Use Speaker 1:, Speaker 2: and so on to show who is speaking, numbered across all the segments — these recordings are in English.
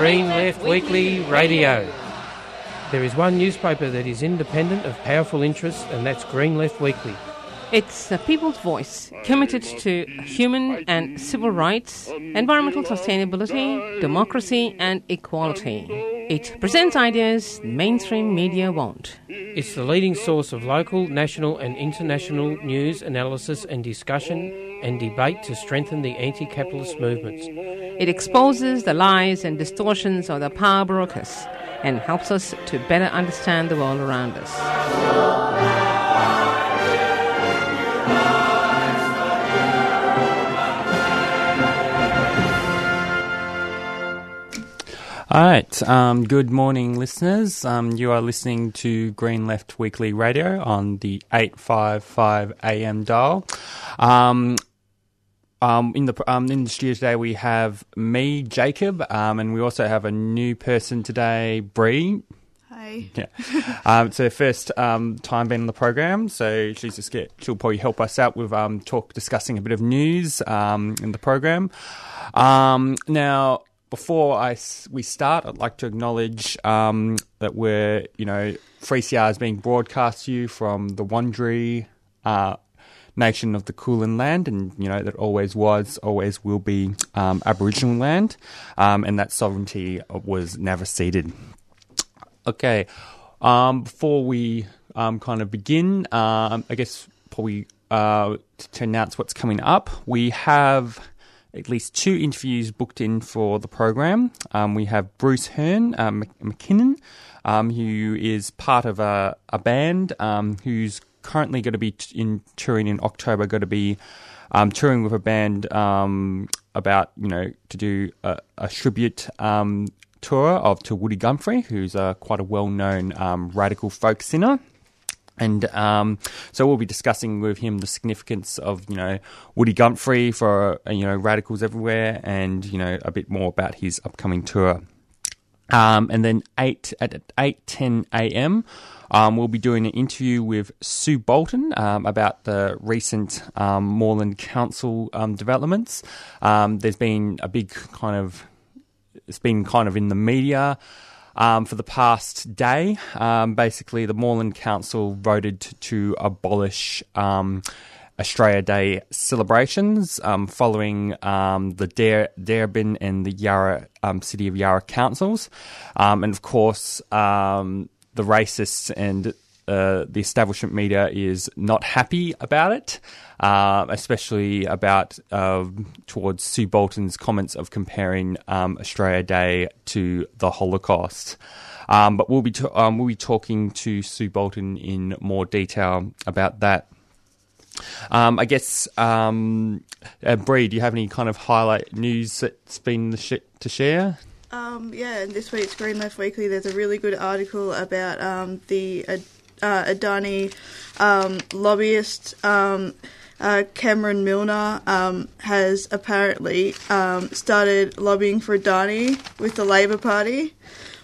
Speaker 1: Green Left Weekly Radio. There is one newspaper that is independent of powerful interests, and that's Green Left Weekly.
Speaker 2: It's the people's voice, committed to human and civil rights, environmental sustainability, democracy, and equality. It presents ideas mainstream media won't.
Speaker 1: It's the leading source of local, national, and international news, analysis, and discussion and debate to strengthen the anti capitalist movements.
Speaker 2: It exposes the lies and distortions of the power brokers and helps us to better understand the world around us.
Speaker 3: All right. Um, good morning, listeners. Um, you are listening to Green Left Weekly Radio on the 855 AM dial. Um, um, in the um, in the studio today, we have me, Jacob, um, and we also have a new person today, Bree.
Speaker 4: Hi.
Speaker 3: Yeah, um, it's her first um, time being on the program, so she's just get, she'll probably help us out with um, talk discussing a bit of news um, in the program. Um, now, before I we start, I'd like to acknowledge um, that we're you know 3CR is being broadcast to you from the Wurundjeri uh, nation of the Kulin land, and you know that always was, always will be um, Aboriginal land, um, and that sovereignty was never ceded. Okay, um, before we um, kind of begin, um, I guess probably uh, to announce what's coming up, we have at least two interviews booked in for the program. Um, we have Bruce Hearn um, McKinnon, um, who is part of a, a band um, who's currently going to be in touring in October, going to be um, touring with a band um, about, you know, to do a, a tribute tour of to Woody Guthrie, who's uh, quite a well known radical folk singer. And um, so we'll be discussing with him the significance of you know Woody Guthrie for uh, you know radicals everywhere, and you know a bit more about his upcoming tour. Um, and then eight at eight ten a.m. Um, we'll be doing an interview with Sue Bolton um, about the recent um, Moreland Council um, developments. Um, there's been a big kind of it's been kind of in the media um, for the past day. Um, basically, the Moreland Council voted to, abolish um, Australia Day celebrations um, following um, the Dare, Darebin and the Yarra um, City of Yarra councils. Um, and of course, um, the racists and uh, the establishment media is not happy about it, uh, especially about uh, towards Sue Bolton's comments of comparing um, Australia Day to the Holocaust. Um, but we'll be um, we'll be talking to Sue Bolton in more detail about that. Um, I guess, um, uh, Bree, do you have any kind of highlight news that's been sh- to share?
Speaker 4: Um, yeah, in this week's Green Left Weekly, there's a really good article about um, the uh, uh, Adani um, lobbyist. Um, uh, Cameron Milner um, has apparently um, started lobbying for Adani with the Labor Party.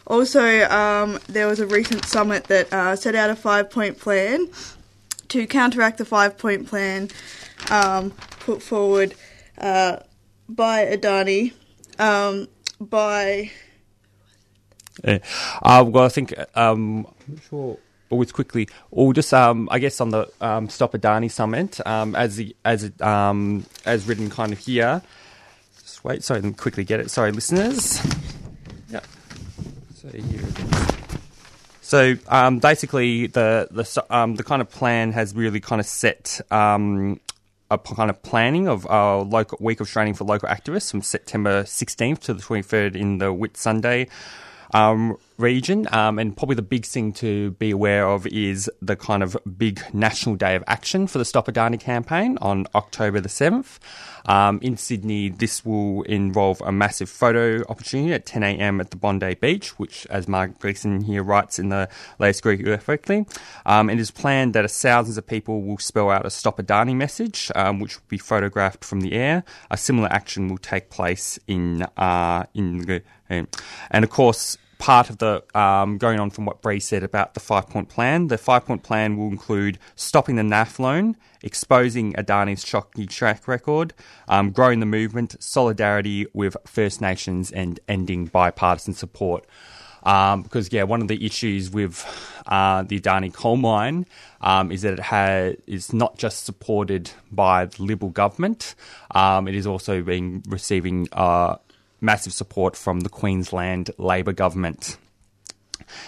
Speaker 4: Also, um, there was a recent summit that uh, set out a five point plan to counteract the five point plan um, put forward uh, by Adani. Um, by
Speaker 3: Yeah. Uh, well, I think um, I'm not sure. Always quickly, or just um, I guess on the um, Stop Adani summit, um, as the as it, um, as written kind of here. Just wait, sorry, let me quickly get it. Sorry, listeners. Yeah. So here it is. So um, basically, the the um, the kind of plan has really kind of set um, a kind of planning of our local week of training for local activists from September 16th to the 23rd in the Whitsunday um, region. Um, and probably the big thing to be aware of is the kind of big national day of action for the Stop Adani campaign on October the 7th. Um, in Sydney, this will involve a massive photo opportunity at 10 a.m. at the Bondi Beach, which, as Mark Gleason here writes in the latest Greek Weekly, um, it is planned that thousands of people will spell out a Stop Adani message, um, which will be photographed from the air. A similar action will take place in uh, in the- and of course, part of the um, going on from what Bree said about the five point plan. The five point plan will include stopping the NAIF loan, exposing Adani's shocking track record, um, growing the movement, solidarity with First Nations, and ending bipartisan support. Um, because yeah, one of the issues with uh, the Adani coal mine um, is that it has is not just supported by the Liberal government; um, it is also being receiving uh, massive support from the Queensland Labor government.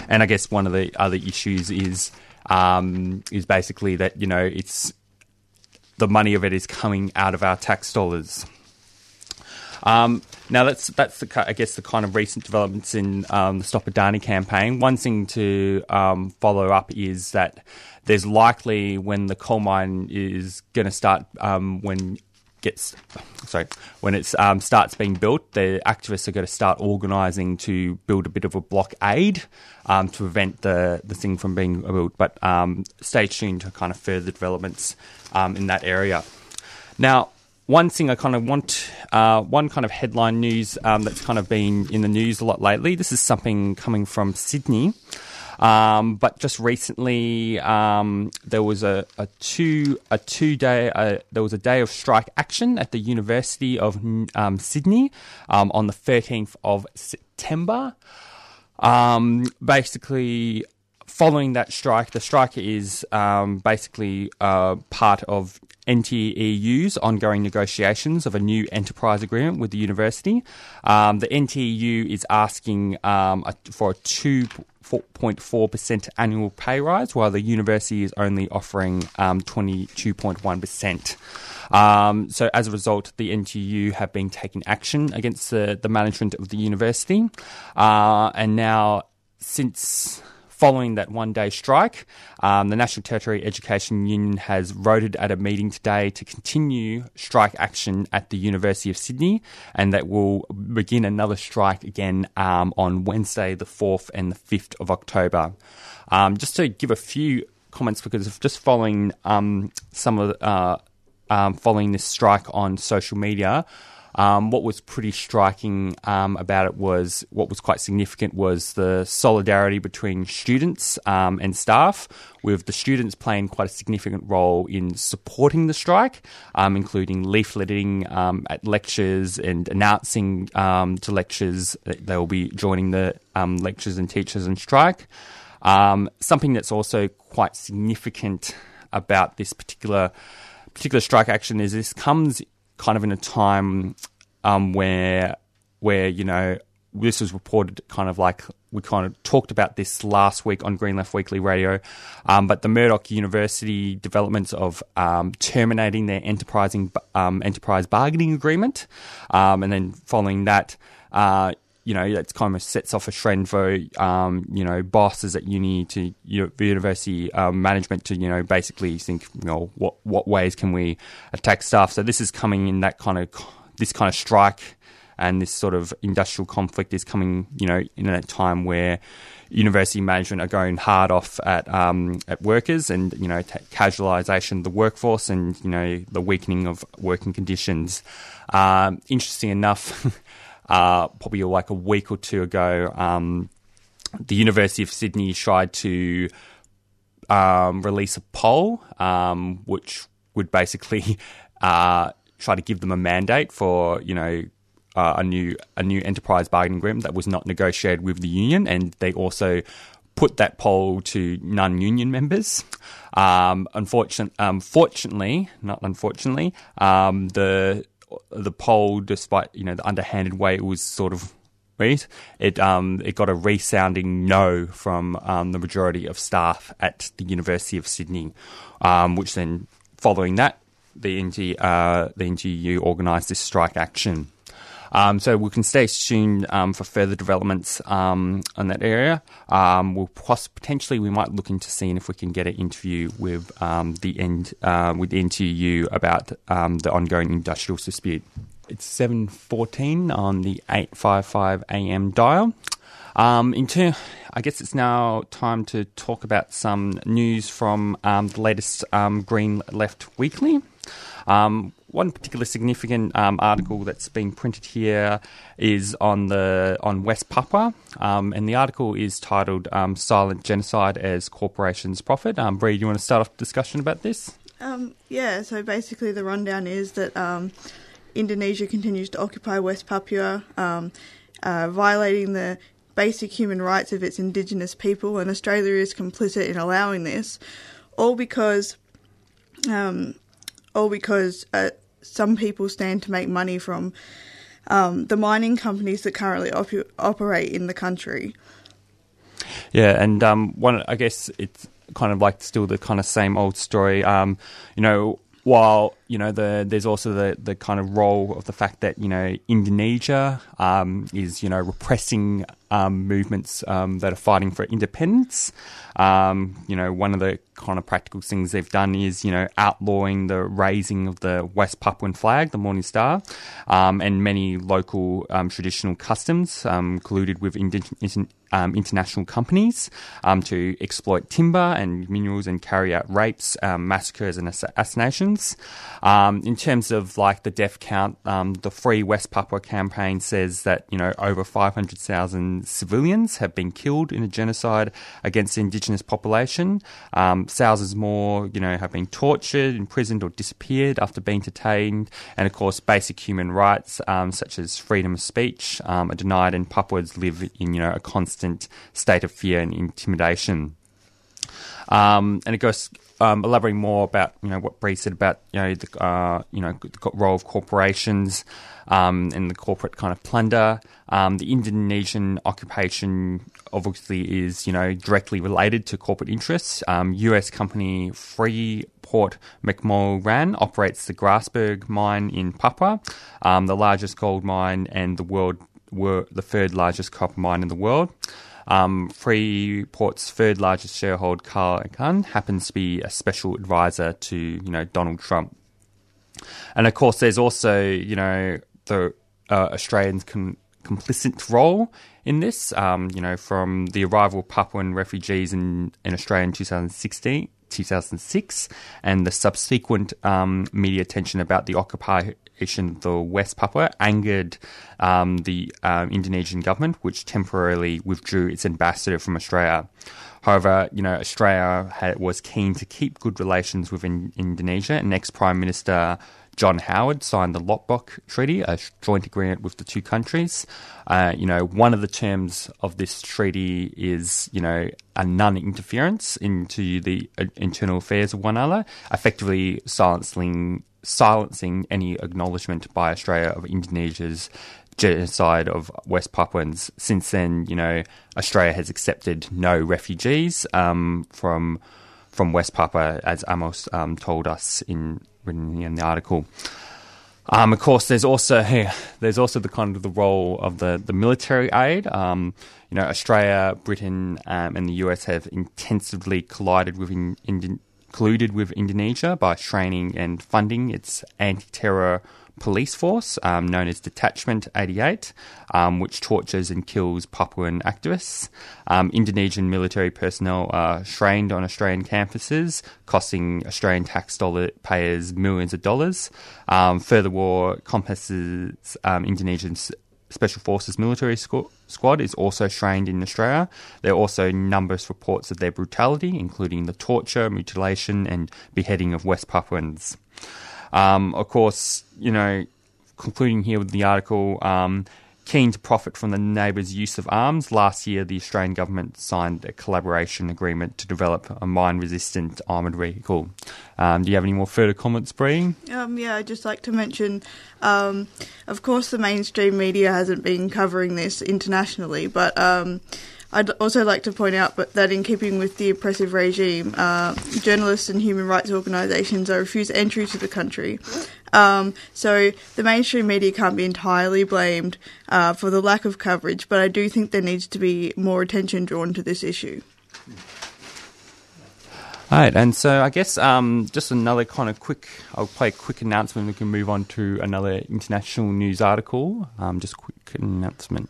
Speaker 3: And I guess one of the other issues is um, is basically that you know it's the money of it is coming out of our tax dollars. Um, now that's that's the I guess the kind of recent developments in um, the Stop Adani campaign. One thing to um, follow up is that there's likely when the coal mine is going to start um, when gets sorry when it um, starts being built, the activists are going to start organising to build a bit of a blockade um, to prevent the the thing from being built. But um, stay tuned to kind of further developments um, in that area. Now, one thing I kind of want, uh, one kind of headline news um, that's kind of been in the news a lot lately. This is something coming from Sydney. Um, but just recently, um, there was a, a two a two day uh, there was a day of strike action at the University of um, Sydney um, on the thirteenth of September. Um, basically, following that strike, the strike is um, basically uh, part of NTEU's ongoing negotiations of a new enterprise agreement with the university. Um, the NTEU is asking um, a, for a 2.4% annual pay rise, while the university is only offering um, 22.1%. Um, so, as a result, the NTEU have been taking action against the, the management of the university. Uh, and now, since Following that one day strike, um, the National Tertiary Education Union has voted at a meeting today to continue strike action at the University of Sydney, and that will begin another strike again um, on Wednesday, the 4th and the 5th of October. Um, just to give a few comments, because just following um, some of uh, um, following this strike on social media. Um, what was pretty striking um, about it was what was quite significant was the solidarity between students um, and staff, with the students playing quite a significant role in supporting the strike, um, including leafleting um, at lectures and announcing um, to lectures that they will be joining the lectures and teachers in strike. something that's also quite significant about this particular particular strike action is this comes kind of in a time um, where where you know this was reported kind of like we kind of talked about this last week on Green Left Weekly Radio, um, but the Murdoch University developments of um, terminating their enterprising um, enterprise bargaining agreement, um, and then following that. Uh, you know, that kind of sets off a trend for, um, you know, bosses at uni to university um, management to, you know, basically think, you know, what what ways can we attack staff? So this is coming in that kind of this kind of strike and this sort of industrial conflict is coming, you know, in a time where university management are going hard off at um, at workers and you know t- casualisation of the workforce and you know the weakening of working conditions. Um, interesting enough. uh, probably like a week or two ago, um, the University of Sydney tried to um, release a poll, um, which would basically uh, try to give them a mandate for you know uh, a new a new enterprise bargaining agreement that was not negotiated with the union, and they also put that poll to non-union members. Um, unfortunately, um, fortunately, not unfortunately, um, the the poll, despite you know the underhanded way it was sort of read, it um, it got a resounding no from um, the majority of staff at the University of Sydney, um, which then following that, the NG, uh, the NTEU organised this strike action. Um, so we can stay tuned um, for further developments um, on that area. Um, we'll poss- potentially we might look into seeing if we can get an interview with um, the end uh, with NTEU about um, the ongoing industrial dispute. It's seven fourteen on the eight five five AM dial. Um, in turn, I guess it's now time to talk about some news from um, the latest um, Green Left Weekly. Um, one particular significant um, article that's been printed here is on the on West Papua, um, and the article is titled um, "Silent Genocide as Corporations Profit." Um, Bree, do you want to start off the discussion about this?
Speaker 4: Um, yeah, so basically the rundown is that um, Indonesia continues to occupy West Papua, um, uh, violating the basic human rights of its indigenous people, and Australia is complicit in allowing this, all because, um, all because uh, some people stand to make money from um, the mining companies that currently op- operate in the country.
Speaker 3: Yeah, and um, one, I guess it's kind of like still the kind of same old story. Um, you know, while you know the there's also the the kind of role of the fact that you know Indonesia um, is you know repressing um, movements um, that are fighting for independence. Um, you know, one of the kind of practical things they've done is you know outlawing the raising of the West Papuan flag, the Morning Star, um, and many local um, traditional customs colluded with indigenous um, international companies um, to exploit timber and minerals and carry out rapes, um, massacres, and assassinations. Um, in terms of like the death count, um, the Free West Papua campaign says that you know over 500,000 civilians have been killed in a genocide against the indigenous population. Um, thousands more, you know, have been tortured, imprisoned, or disappeared after being detained, and of course, basic human rights such as freedom of speech are denied, and Papuans live in you know a constant constant state of fear and intimidation. Um, and it goes um, elaborating more about you know what Bree said about you know the uh, you know the role of corporations um, and the corporate kind of plunder. Um, the Indonesian occupation obviously is you know directly related to corporate interests. U.S. Um, company Freeport McMoRan operates the Grasberg mine in Papua, um, the largest gold mine and the world were the third largest copper mine in the world. Um, Freeport's third largest shareholder, Carl Icahn, happens to be a special advisor to you know Donald Trump. And of course, there's also you know the uh, Australians' com- complicit role in this. Um, you know, from the arrival of Papuan refugees in, in Australia in 2016, 2006 and the subsequent um, media attention about the occupation of the West Papua angered um, the um, Indonesian government, which temporarily withdrew its ambassador from Australia. However, you know, Australia had, was keen to keep good relations with in, Indonesia, and ex Prime Minister John Howard signed the Lombok Treaty, a joint agreement with the two countries. Uh, you know, one of the terms of this treaty is, you know, a non-interference into the uh, internal affairs of one another, effectively silencing silencing any acknowledgement by Australia of Indonesia's genocide of West Papuans. Since then, you know, Australia has accepted no refugees um, from from West Papua, as Amos um, told us in written in the article. Um, of course, there's also there's also the kind of the role of the, the military aid. Um, you know, Australia, Britain, um, and the US have intensively collided with in, in, colluded with Indonesia by training and funding its anti-terror police force um, known as Detachment 88, um, which tortures and kills Papuan activists. Um, Indonesian military personnel are trained on Australian campuses, costing Australian tax dollar payers millions of dollars. Um, furthermore, Kopassus um, Indonesian Special Forces military squ- squad is also trained in Australia. There are also numerous reports of their brutality, including the torture, mutilation, and beheading of West Papuans. Um, of course, you know, concluding here with the article, um, keen to profit from the neighbours' use of arms, last year the Australian government signed a collaboration agreement to develop a mine resistant armoured vehicle. Um, do you have any more further comments, Bree?
Speaker 4: Um, yeah, I'd just like to mention, um, of course, the mainstream media hasn't been covering this internationally, but um, I'd also like to point out but that in keeping with the oppressive regime, uh, journalists and human rights organisations are refused entry to the country. Um, so the mainstream media can't be entirely blamed uh, for the lack of coverage, but I do think there needs to be more attention drawn to this issue.
Speaker 3: All right, and so I guess um, just another kind of quick, I'll play a quick announcement. We can move on to another international news article. Um, just quick announcement.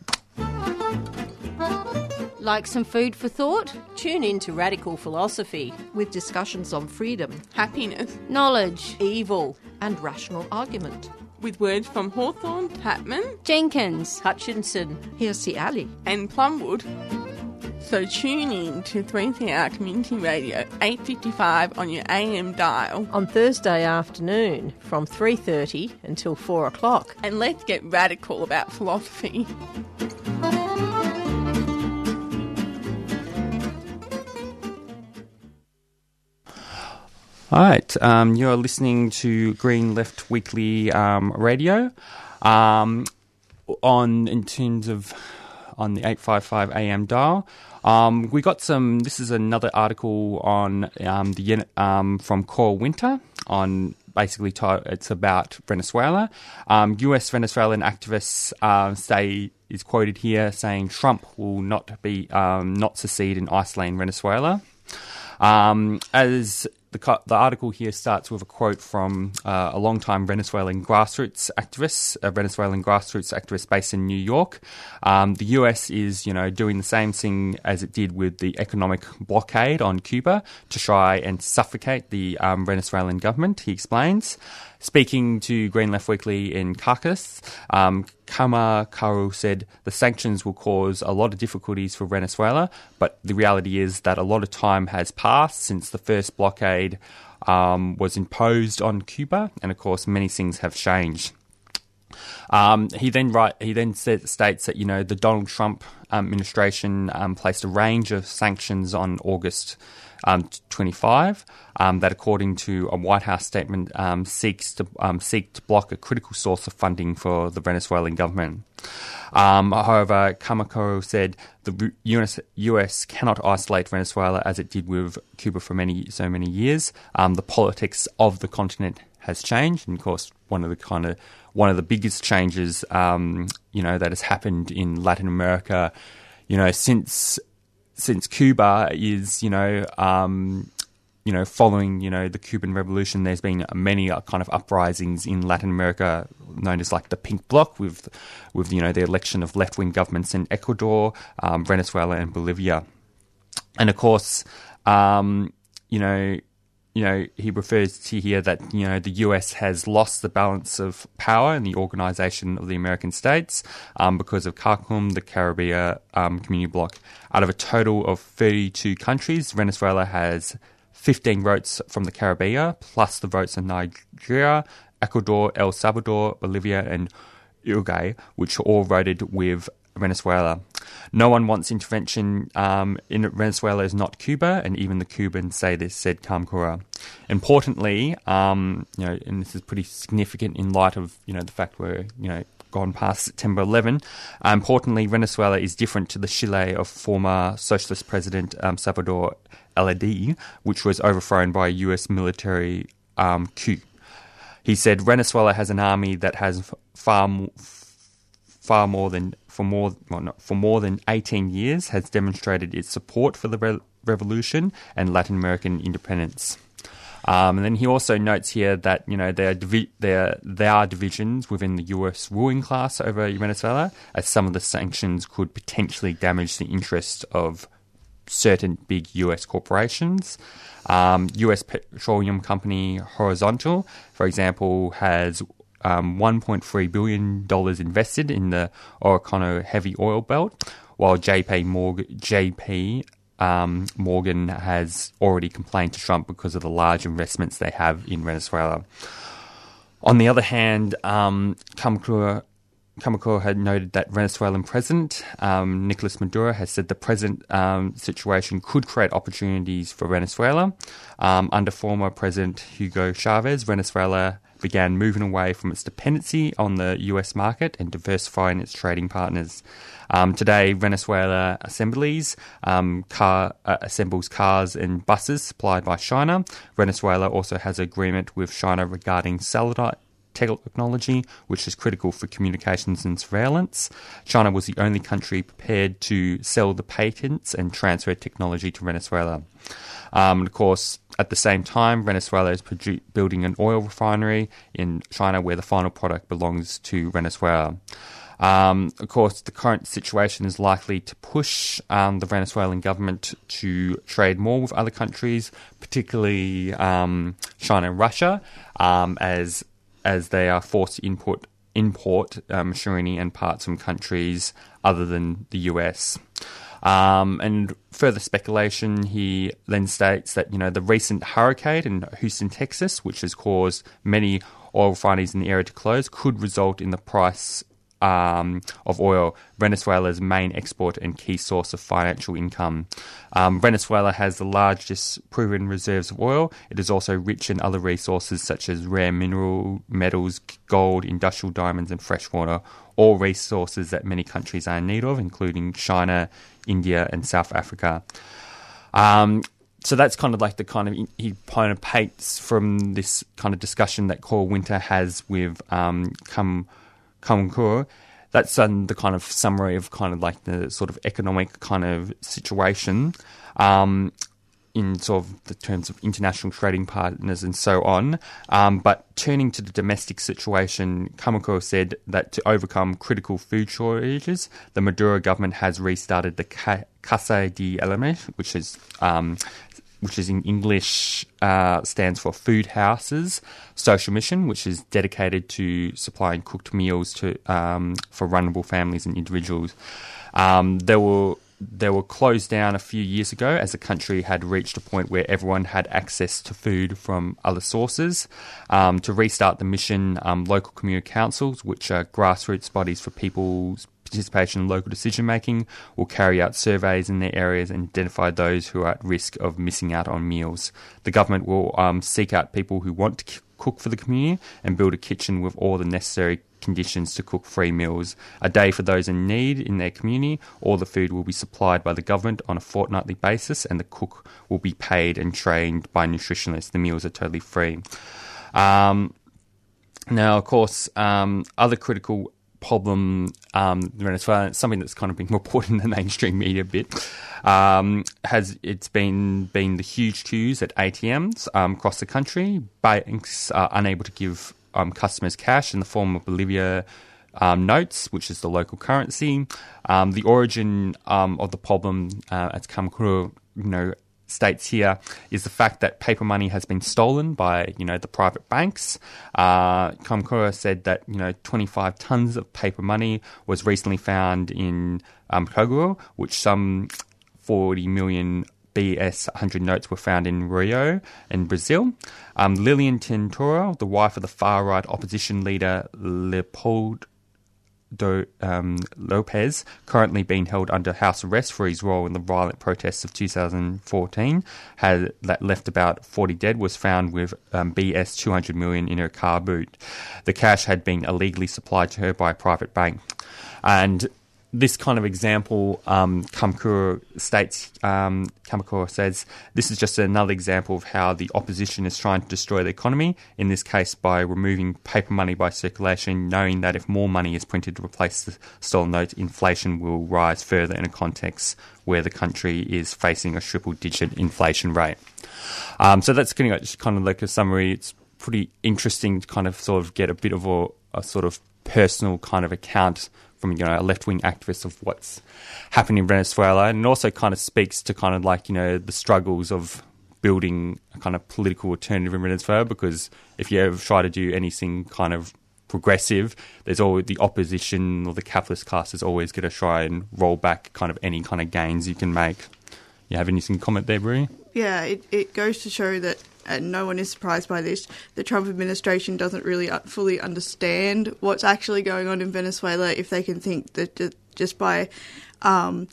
Speaker 5: Like some food for thought?
Speaker 6: Tune in to Radical Philosophy
Speaker 7: with discussions on freedom,
Speaker 8: happiness,
Speaker 5: knowledge,
Speaker 6: evil,
Speaker 7: and rational argument.
Speaker 8: With words from Hawthorne, Tatman,
Speaker 5: Jenkins,
Speaker 6: Hutchinson,
Speaker 7: Hirsi Ali,
Speaker 8: and Plumwood. So tune in to 3CR Community Radio 855 on your AM dial
Speaker 6: on Thursday afternoon from 3:30 until 4 o'clock
Speaker 8: and let's get radical about philosophy.
Speaker 3: All right, um, you're listening to Green Left Weekly um, Radio. Um, on in terms of on the 855 AM dial. Um, we got some. This is another article on um, the um, from Coral Wynter on basically t- it's about Venezuela. U.S. Venezuelan activists uh, say is quoted here saying Trump will not be not secede in isolating Venezuela. Um, as the, the article here starts with a quote from uh, a long-time Venezuelan grassroots activist, a Venezuelan grassroots activist based in New York. Um, the US is, you know, doing the same thing as it did with the economic blockade on Cuba to try and suffocate the um, Venezuelan government. He explains. Speaking to Green Left Weekly in Caracas, um, Camacaro said the sanctions will cause a lot of difficulties for Venezuela, but the reality is that a lot of time has passed since the first blockade um, was imposed on Cuba, and of course, many things have changed. Um, he then write, he then said, states that you know the Donald Trump administration um, placed a range of sanctions on August um, 25 um, that, according to a White House statement, um, seeks to um, seek to block a critical source of funding for the Venezuelan government. Um, however, Camacaro said the US, US, cannot isolate Venezuela as it did with Cuba for many so many years. Um, the politics of the continent has changed, and of course, one of the kind of one of the biggest changes, you know, that has happened in Latin America, you know, since since Cuba is, you know, um, you know, following, you know, the Cuban Revolution, there's been many uh, kind of uprisings in Latin America, known as like the Pink Bloc, with, with you know, the election of left-wing governments in Ecuador, um, Venezuela, and Bolivia, and of course, um, you know, you know, he refers to here that, you know, the US has lost the balance of power in the organization of the American states um, because of CARICOM, the Caribbean um, community bloc. Out of a total of 32 countries, Venezuela has 15 votes from the Caribbean, plus the votes of Nicaragua, Ecuador, El Salvador, Bolivia, and Uruguay, which all voted with Venezuela. No one wants intervention um, in Venezuela is not Cuba, and even the Cubans say this, said Camacaro. Importantly, um, you know, and this is pretty significant in light of you know the fact we're you know gone past September 11. Uh, importantly, Venezuela is different to the Chile of former socialist president um, Salvador Allende, which was overthrown by a U.S. military um, coup. He said Venezuela has an army that has far far more than for more well, for more than 18 years has demonstrated its support for the re- revolution and Latin American independence. Um, and then he also notes here that you know there are, divi- there there are divisions within the U.S. ruling class over Venezuela, as some of the sanctions could potentially damage the interests of certain big U.S. corporations. Um, U.S. petroleum company Horizontal, for example, has um, $1.3 billion invested in the Orinoco heavy oil belt, while JP Morgan, JP um, Morgan has already complained to Trump because of the large investments they have in Venezuela. On the other hand, um, Camacaro had noted that Venezuelan President um, Nicolas Maduro has said the present um, situation could create opportunities for Venezuela. Um, under former President Hugo Chavez, Venezuela began moving away from its dependency on the US market and diversifying its trading partners. Um, today, Venezuela assemblies um, car, uh, assembles cars and buses supplied by China. Venezuela also has agreement with China regarding satellite technology, which is critical for communications and surveillance. China was the only country prepared to sell the patents and transfer technology to Venezuela. Um, and of course, at the same time, Venezuela is produ- building an oil refinery in China where the final product belongs to Venezuela. Um, of course, the current situation is likely to push um, the Venezuelan government to trade more with other countries, particularly um, China and Russia, um, as as they are forced to import import um, and parts from countries other than the US. Um, and further speculation, he then states that you know the recent hurricane in Houston, Texas, which has caused many oil refineries in the area to close, could result in the price um, of oil, Venezuela's main export and key source of financial income. Um, Venezuela has the largest proven reserves of oil. It is also rich in other resources such as rare mineral metals, gold, industrial diamonds, and freshwater. All resources that many countries are in need of, including China, India, and South Africa. Um, so that's kind of like the kind of he kind of paints from this kind of discussion that Cole Winter has with um, Come Camacaro, that's um, the kind of summary of kind of like the sort of economic kind of situation um, in sort of the terms of international trading partners and so on. Um, but turning to the domestic situation, Camacaro said that to overcome critical food shortages, the Maduro government has restarted the Casa de Element, which is um, which is in English uh, stands for Food Houses Social Mission, which is dedicated to supplying cooked meals to um, for vulnerable families and individuals. Um, they were they were closed down a few years ago as the country had reached a point where everyone had access to food from other sources. Um, to restart the mission, um, local community councils, which are grassroots bodies for people's participation in local decision making will carry out surveys in their areas and identify those who are at risk of missing out on meals. The government will um, seek out people who want to cook for the community and build a kitchen with all the necessary conditions to cook free meals. A day for those in need in their community. All the food will be supplied by the government on a fortnightly basis, and the cook will be paid and trained by nutritionists. The meals are totally free. Um, now, of course, um, other critical problem um, Venezuela, something that's kind of been reported in the mainstream media a bit, um, has it's been been the huge queues at ATMs um, across the country. Banks are unable to give um, customers cash in the form of bolívar. Um, notes, which is the local currency. Um, the origin of the problem, uh, as Camacaro, you know, states here is the fact that paper money has been stolen by you know the private banks. Uh, Camacaro said that you know 25 tons of paper money was recently found in um, Koguro, which some 40 million BS 100 notes were found in Rio in Brazil. Um, Lilian Tintori, the wife of the far right opposition leader Leopoldo do, um, Lopez, currently being held under house arrest for his role in the violent protests of 2014, had that left about 40 dead, was found with um, BS 200 million in her car boot. The cash had been illegally supplied to her by a private bank. And this kind of example, um, Camacaro states, um, Camacaro says, this is just another example of how the opposition is trying to destroy the economy, in this case by removing paper money by circulation, knowing that if more money is printed to replace the stolen notes, inflation will rise further in a context where the country is facing a triple digit inflation rate. Um, so that's kind of, just kind of like a summary. It's pretty interesting to kind of sort of get a bit of a, a sort of personal kind of account from you know a left wing activist of what's happening in Venezuela, and also kind of speaks to kind of like you know the struggles of building a kind of political alternative in Venezuela. Because if you ever try to do anything kind of progressive, there's always the opposition or the capitalist class is always going to try and roll back kind of any kind of gains you can make. You have anything to comment there, Brie?
Speaker 4: Yeah, it, it goes to show that and no one is surprised by this, the Trump administration doesn't really uh, fully understand what's actually going on in Venezuela if they can think that just by um,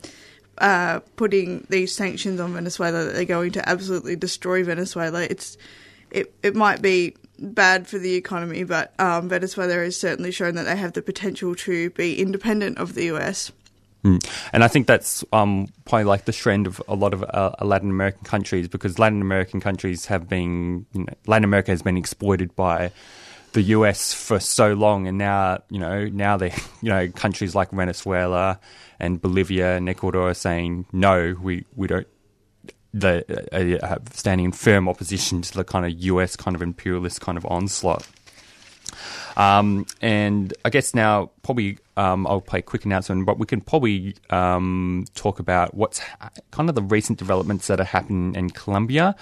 Speaker 4: uh, putting these sanctions on Venezuela that they're going to absolutely destroy Venezuela. It's it it might be bad for the economy, but um, Venezuela has certainly shown that they have the potential to be independent of the US.
Speaker 3: Mm. And I think that's um, probably like the trend of a lot of uh, Latin American countries because Latin American countries have been, you know, Latin America has been exploited by the US for so long, and now you know now they you know countries like Venezuela and Bolivia and Ecuador are saying no, we we don't. They uh, uh, standing in firm opposition to the kind of US kind of imperialist kind of onslaught. Um, and I guess now probably um, I'll play a quick announcement, but we can probably um, talk about what's ha- kind of the recent developments that are happening in Colombia,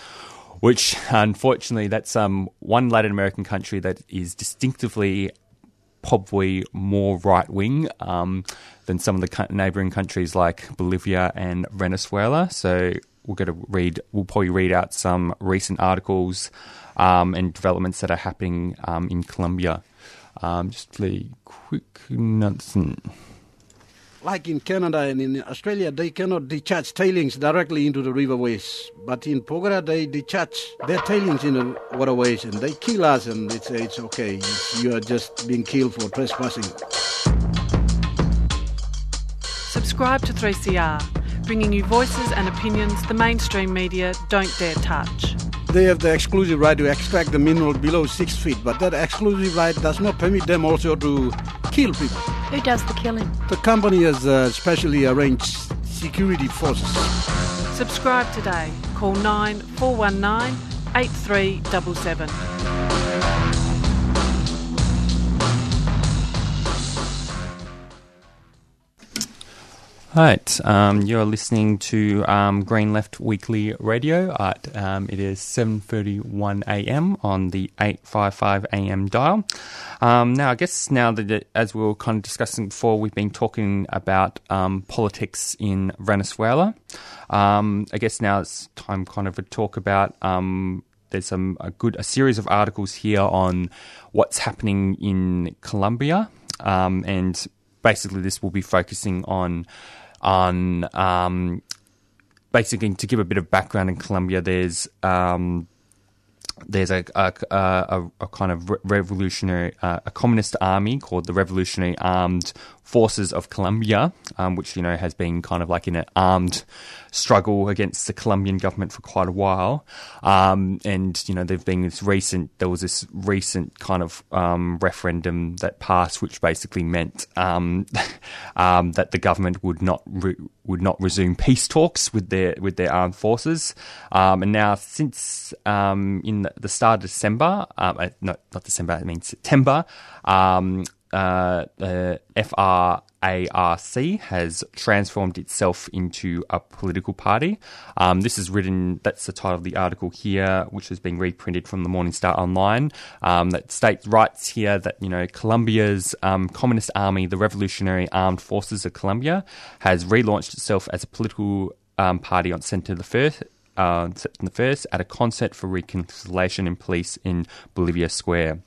Speaker 3: which unfortunately that's um, one Latin American country that is distinctively probably more right wing um, than some of the neighboring countries like Bolivia and Venezuela. So we're going to read, we'll probably read out some recent articles um, and developments that are happening um, in Colombia. Um, just a quick announcement.
Speaker 9: Like in Canada and in Australia, they cannot discharge tailings directly into the riverways. But in Porgera, they discharge their tailings in the waterways and they kill us and they say it's okay. You are just being killed for trespassing.
Speaker 10: Subscribe to 3CR, bringing you voices and opinions the mainstream media don't dare touch.
Speaker 9: They have the exclusive right to extract the mineral below six feet, but that exclusive right does not permit them also to kill people.
Speaker 11: Who does the killing?
Speaker 9: The company has uh, specially arranged security forces.
Speaker 10: Subscribe today. Call 9419 8377.
Speaker 3: Right, um, you're listening to um, Green Left Weekly Radio. At um, it is 7:31 a.m. on the 855 a.m. dial. Um, now, I guess now that as we were kind of discussing before, we've been talking about um, politics in Venezuela. Um, I guess now it's time kind of to talk about. there's some a good a series of articles here on what's happening in Colombia, and basically this will be focusing on on um, basically to give a bit of background in Colombia. There's um, there's a, a, a, a, kind of revolutionary, uh, a communist army called the Revolutionary Armed Forces of Colombia, um, which you know has been kind of like in an armed struggle against the Colombian government for quite a while. Um, and you know, there've been this recent, there was this recent kind of um, referendum that passed, which basically meant um, um, that the government would not re- would not resume peace talks with their with their armed forces. Um, and now, since in the start of December, uh, not not December, I mean September. Um, uh, the FRARC has transformed itself into a political party. Um, this is written, that's the title of the article here, which has been reprinted from the Morning Star Online, um, that states, writes here that, you know, Colombia's um, Communist Army, the Revolutionary Armed Forces of Colombia, has relaunched itself as a political um, party on September the 1st. Uh, the 1st at a concert for reconciliation in police in Bolivar Square.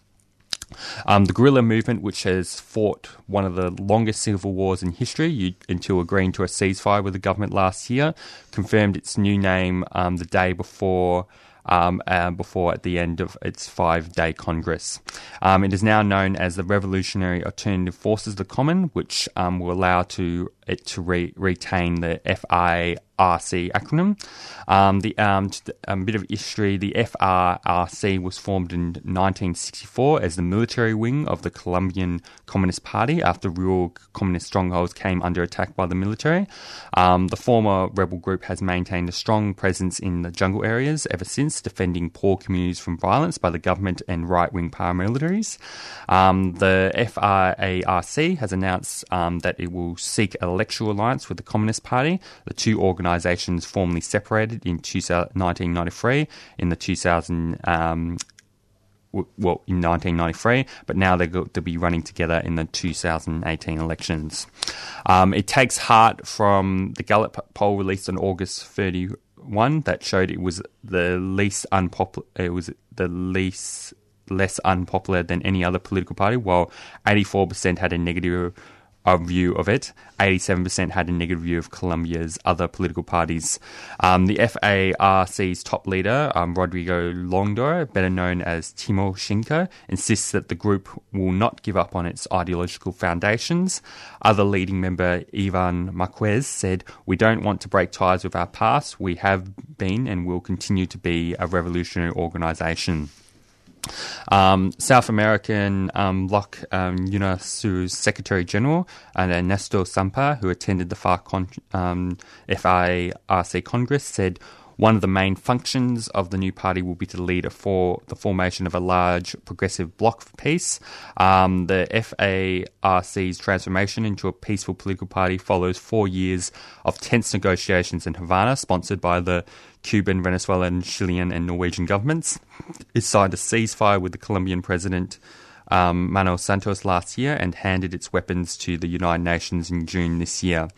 Speaker 3: Um, the guerrilla movement, which has fought one of the longest civil wars in history you, until agreeing to a ceasefire with the government last year, confirmed its new name um, the day before. Um, uh, before at the end of its five day congress. Um, it is now known as the Revolutionary Alternative Forces, the Common, which um, will allow to it to re- retain the FI FRARC acronym. Um, the um, a bit of history: the FRARC was formed in 1964 as the military wing of the Colombian Communist Party after rural communist strongholds came under attack by the military. Um, the former rebel group has maintained a strong presence in the jungle areas ever since, defending poor communities from violence by the government and right-wing paramilitaries. Um, the FRARC has announced um, that it will seek an electoral alliance with the Communist Party. The two organisations organisations formally separated in 1993 in the 2000 um, well, in 1993, but now they're going to be running together in the 2018 elections. Um, it takes heart from the Gallup poll released on August 31 that showed it was the least unpopular. It was the least less unpopular than any other political party, while 84% had a negative a view of it. 87% had a negative view of Colombia's other political parties. Um, the FARC's top leader, um, Rodrigo Londoño, better known as Timoshenko, insists that the group will not give up on its ideological foundations. Other leading member, Ivan Marquez, said, We don't want to break ties with our past. We have been and will continue to be a revolutionary organisation. Um, South American um, Bloc um, UNASUR's Secretary General and Ernesto Samper, who attended the FARC con- um, FARC Congress, said one of the main functions of the new party will be to lead a for the formation of a large progressive bloc for peace. Um, the FARC's transformation into a peaceful political party follows four years of tense negotiations in Havana, sponsored by the Cuban, Venezuelan, Chilean, and Norwegian governments. It signed a ceasefire with the Colombian president. Um, Manuel Santos last year and handed its weapons to the United Nations in June this year.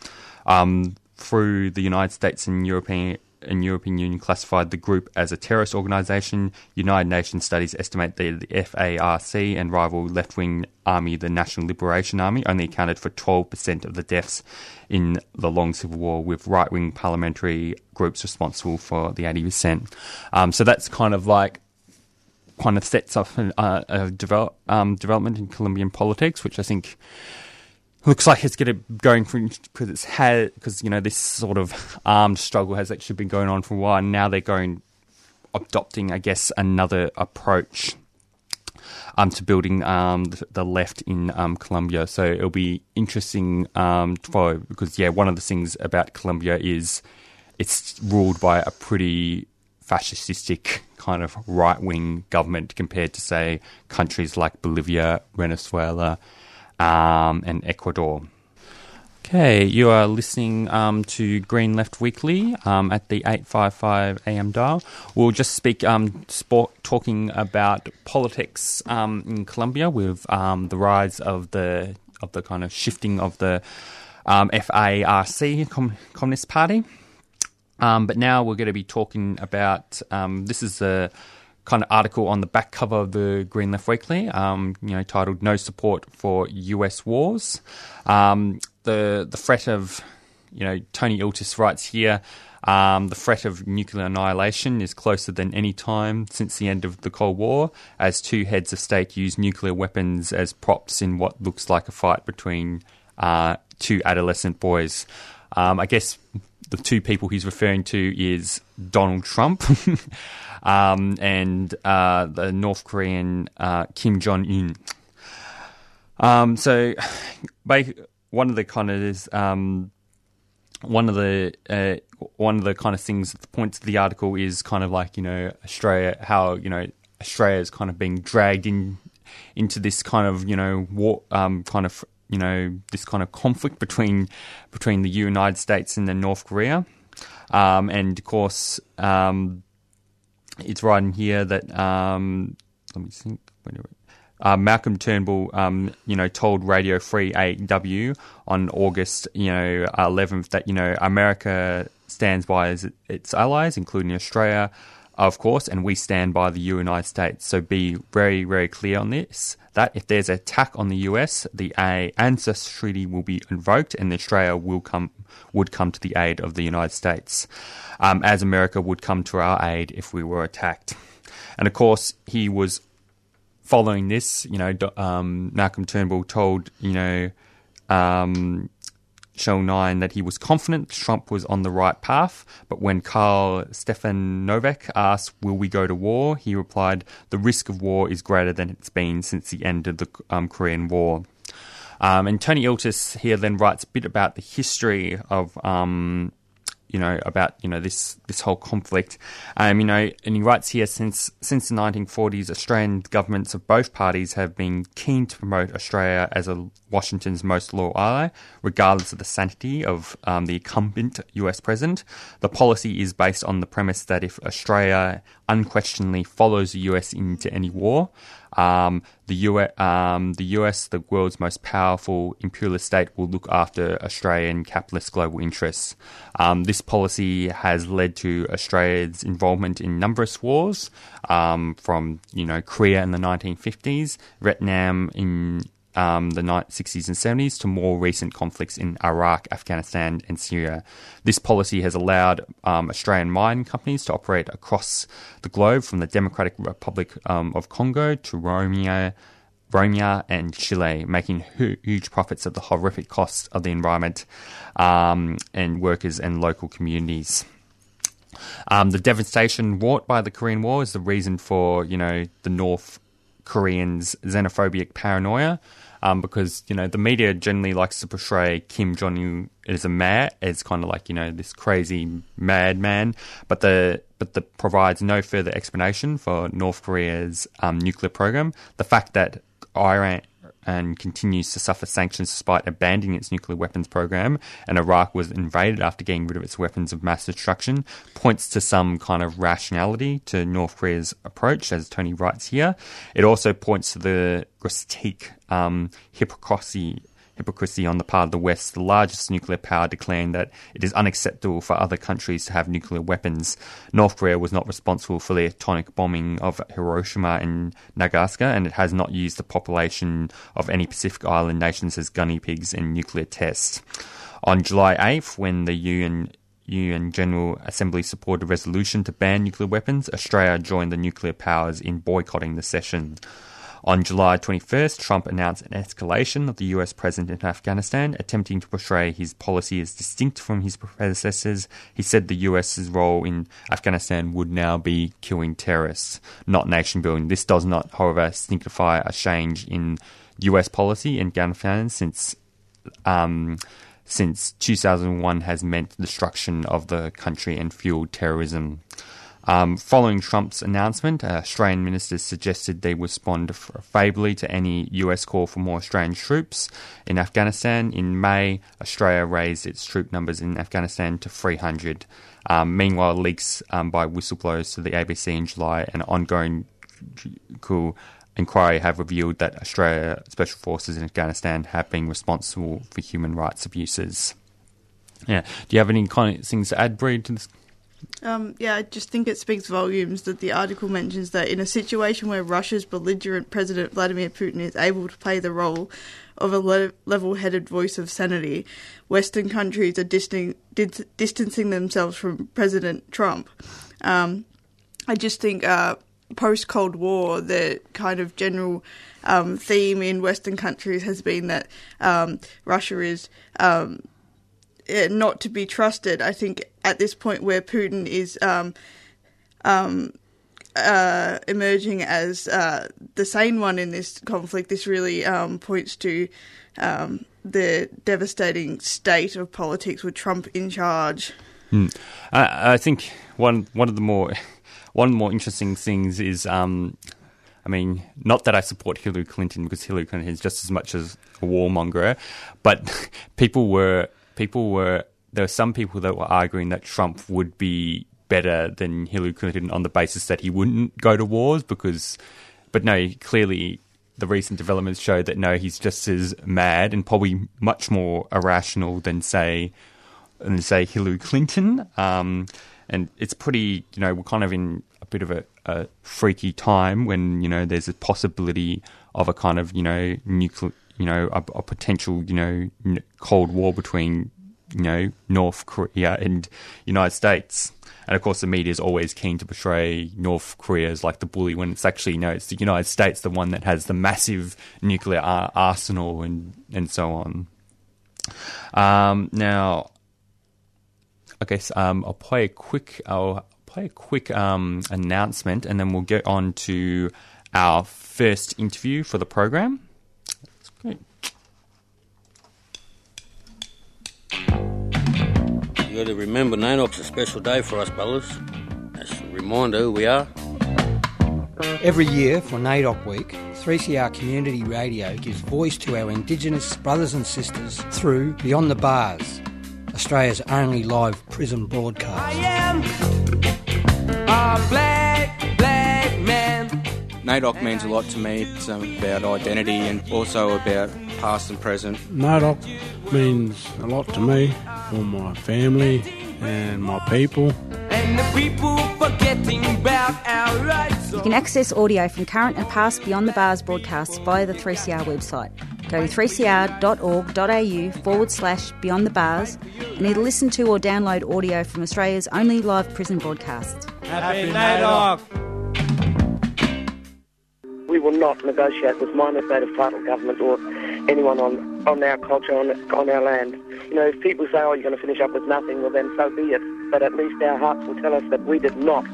Speaker 3: Um, through the United States and European and European Union classified the group as a terrorist organisation. United Nations studies estimate that the FARC and rival left wing army, the National Liberation Army, only accounted for 12% of the deaths in the long civil war, with right wing paramilitary groups responsible for the 80%. Um, so that's kind of like kind of sets up uh, a develop, um, development in Colombian politics, which I think looks like it's getting going for because it's had because you know this sort of armed struggle has actually been going on for a while. Now they're going adopting, I guess, another approach um, to building um, the, the, left in um, Colombia. So it'll be interesting um, follow because yeah, one of the things about Colombia is it's ruled by a pretty fascistic kind of right wing government compared to say countries like Bolivia, Venezuela um, and Ecuador. Okay, you are listening um, to Green Left Weekly um, at the 855 AM dial. We'll just speak, um, sport, talking about politics um, in Colombia with um, the rise of the of the kind of shifting of the um, FARC Com- Communist Party. but now we're going to be talking about this is a kind of article on the back cover of the Green Left Weekly, um, you know, titled "No Support for U.S. Wars." Um, the the threat of, you know, Tony Iltis writes here. Um, the threat of nuclear annihilation is closer than any time since the end of the Cold War, as two heads of state use nuclear weapons as props in what looks like a fight between uh, two adolescent boys. Um, I guess the two people he's referring to is Donald Trump um, and uh, the North Korean uh, Kim Jong Un. Um, so, one of the kind of is um, one of the uh, one of the kind of things the points of the article is kind of like you know Australia how you know Australia is kind of being dragged in into this kind of you know war um, kind of you know this kind of conflict between between the United States and the North Korea, um, and of course um, it's right in here that um, let me think. Uh, Malcolm Turnbull, um, you know, told Radio 3AW on August, you know, 11th that you know America stands by its allies, including Australia, of course, and we stand by the United States. So be very, very clear on this that if there's an attack on the US, the ANZUS treaty will be invoked and Australia will come would come to the aid of the United States, um, as America would come to our aid if we were attacked. And of course, he was following this. You know, um, Malcolm Turnbull told you know um, Channel 9 that he was confident Trump was on the right path, but when Karl Stefanovic asked, Will we go to war? he replied, The risk of war is greater than it's been since the end of the um, Korean War. Um, and Tony Iltis here then writes a bit about the history of um, you know, about you know this this whole conflict. Um, you know, and he writes here since since the 1940s, Australian governments of both parties have been keen to promote Australia as a Washington's most loyal ally, regardless of the sanity of um, the incumbent US president. The policy is based on the premise that if Australia unquestionably follows the US into any war, um, the, US, um, the US, the world's most powerful imperialist state, will look after Australian capitalist global interests. Um, this policy has led to Australia's involvement in numerous wars, um, from you know Korea in the 1950s, Vietnam in um, the 60s and 70s to more recent conflicts in Iraq, Afghanistan, and Syria. This policy has allowed um, Australian mining companies to operate across the globe from the Democratic Republic um, of Congo to Romania. Romania and Chile, making huge profits at the horrific cost of the environment um, and workers and local communities. Um, the devastation wrought by the Korean War is the reason for, you know, the North Koreans' xenophobic paranoia. Um, because you know the media generally likes to portray Kim Jong Un as a mad, as kind of like you know this crazy madman, but the but the provides no further explanation for North Korea's um, nuclear program. The fact that Iran and continues to suffer sanctions despite abandoning its nuclear weapons program, and Iraq was invaded after getting rid of its weapons of mass destruction, points to some kind of rationality to North Korea's approach, as Tony writes here. It also points to the grotesque um, hypocrisy hypocrisy on the part of the West, the largest nuclear power, declaring that it is unacceptable for other countries to have nuclear weapons. North Korea was not responsible for the atomic bombing of Hiroshima and Nagasaki, and it has not used the population of any Pacific Island nations as gunny pigs in nuclear tests. On July 8th, when the UN UN General Assembly supported a resolution to ban nuclear weapons, Australia joined the nuclear powers in boycotting the session. On July 21st, Trump announced an escalation of the US president in Afghanistan, attempting to portray his policy as distinct from his predecessors. He said the US's role in Afghanistan would now be killing terrorists, not nation building. This does not, however, signify a change in US policy in Afghanistan since. Um, since 2001 has meant destruction of the country and fueled terrorism. Um, following Trump's announcement, uh, Australian ministers suggested they respond favourably to any US call for more Australian troops in Afghanistan. In May, Australia raised its troop numbers in Afghanistan to 300. Um, meanwhile, leaks um, by whistleblowers to the ABC in July and ongoing inquiry have revealed that Australia Special Forces in Afghanistan have been responsible for human rights abuses. Yeah. Do you have any kind of things to add, Breed, to this?
Speaker 4: Um, yeah, I just think it speaks volumes that the article mentions that in a situation where Russia's belligerent President Vladimir Putin is able to play the role of a le- level headed voice of sanity, Western countries are distan- dis- distancing themselves from President Trump. Um, I just think uh, post Cold War, the kind of general um, theme in Western countries has been that um, Russia is um, not to be trusted. I think at this point where Putin is um, um, uh, emerging as uh, the sane one in this conflict, this really um, points to um, the devastating state of politics with Trump in charge.
Speaker 3: Mm. I, I, think one one of the more one more interesting things is. Um, I mean, not that I support Hillary Clinton because Hillary Clinton is just as much as a warmonger, but people were people were there were some people that were arguing that Trump would be better than Hillary Clinton on the basis that he wouldn't go to wars because but no clearly the recent developments show that no he's just as mad and probably much more irrational than say than say Hillary Clinton. Um, and it's pretty you know we're kind of in a bit of a, a freaky time when you know there's a possibility of a kind of you know nuclear you know, a, a potential, you know, Cold War between, you know, North Korea and United States. And of course, the media is always keen to portray North Korea as like the bully when it's actually, you know, it's the United States, the one that has the massive nuclear ar- arsenal and, and so on. Um, now, okay, so, um, I'll play a quick, I'll play a quick um, announcement and then we'll get on to our first interview for the program.
Speaker 11: You got to remember, NAIDOC's a special day for us, fellas. That's a reminder who we are.
Speaker 12: Every year for NAIDOC Week, 3CR Community Radio gives voice to our Indigenous brothers and sisters through Beyond the Bars, Australia's only live prison broadcast. I am a
Speaker 13: black, black man. NAIDOC means a lot to me. It's um, about identity and also about past and present.
Speaker 14: NAIDOC means a lot to me, for my family and my people. And the people
Speaker 15: forgetting about our rights. You can access audio from current and past Beyond the Bars broadcasts via the 3CR website. Go to 3cr.org.au forward slash beyond the bars and either listen to or download audio from Australia's only live prison broadcasts. Happy NAIDOC!
Speaker 16: we will not negotiate with minor state native title government or anyone on, on our culture, on, on our land. You know, if people say, oh, you're going to finish up with nothing, well then so be it. but at least our hearts will tell us that we did not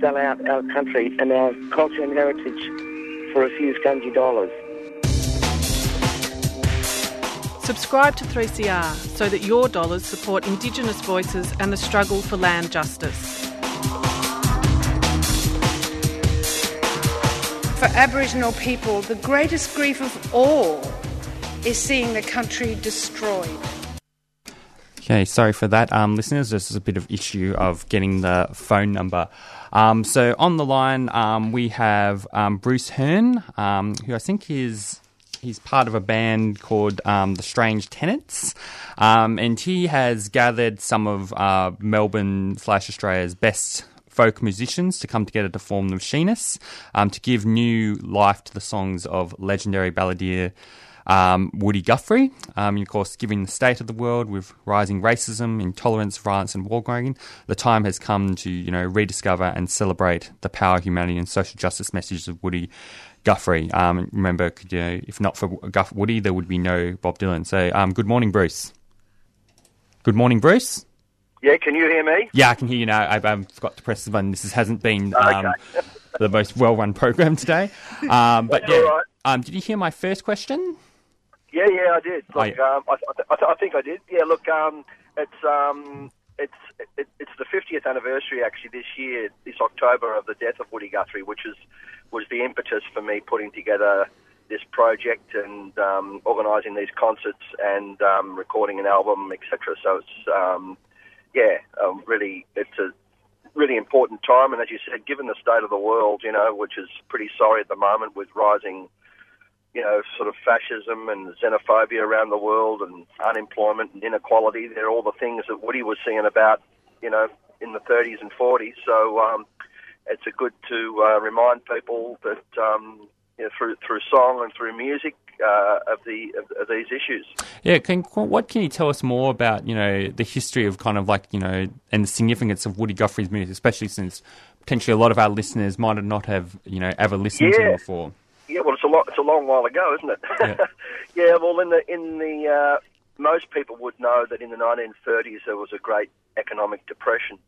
Speaker 16: sell out our country and our culture and heritage for a few scungy dollars.
Speaker 10: Subscribe to 3CR so that your dollars support Indigenous voices and the struggle for land justice.
Speaker 17: For Aboriginal people, the greatest grief of all is seeing the country destroyed.
Speaker 3: Okay, sorry for that, um, listeners. This is a bit of issue of getting the phone number. Um, so on the line, um, we have um, Bruce Hearn, um, who I think is he's part of a band called um, the Strange Tenants, um, and he has gathered some of uh, Melbourne slash Australia's best folk musicians to come together to form the Machinists um, to give new life to the songs of legendary balladeer. Um, Woody Guthrie, um, and of course, given the state of the world with rising racism, intolerance, violence, and warmongering, the time has come to you know rediscover and celebrate the power, humanity, and social justice messages of Woody Guthrie. Um, remember, you know, if not for Guff- Woody, there would be no Bob Dylan. So, um, good morning, Bruce. Good morning, Bruce.
Speaker 18: Yeah, can you hear me?
Speaker 3: Yeah, I can hear you now. I've um, forgot to press the button. This hasn't been um, the most well-run program today. Um, but yeah,
Speaker 18: right.
Speaker 3: um, did you hear my first question?
Speaker 18: Yeah, yeah, I did. Look, um, I, I, I think I did. Yeah, look, um, it's um, it's it, it's the 50th anniversary actually this year, this October, of the death of Woody Guthrie, which is was the impetus for me putting together this project and um, organising these concerts and um, recording an album, etc. So it's um, yeah, um, really, it's a really important time. And as you said, given the state of the world, you know, which is pretty sorry at the moment with rising you know, sort of fascism and xenophobia around the world and unemployment and inequality. They're all the things that Woody was seeing about, you know, in the 30s and 40s. So um, it's a good to uh, remind people that um, you know, through through song and through music uh, of the of, of these issues.
Speaker 3: Yeah, can, what can you tell us more about you know the history of kind of like you know and the significance of Woody Guthrie's music, especially since potentially a lot of our listeners might not have you know ever listened to
Speaker 18: Yeah.
Speaker 3: him before.
Speaker 18: Yeah, well, it's a lot. It's a long while ago, isn't it?
Speaker 3: Yeah.
Speaker 18: Yeah, well, in the in the uh, most people would know that in the 1930s there was a great economic depression,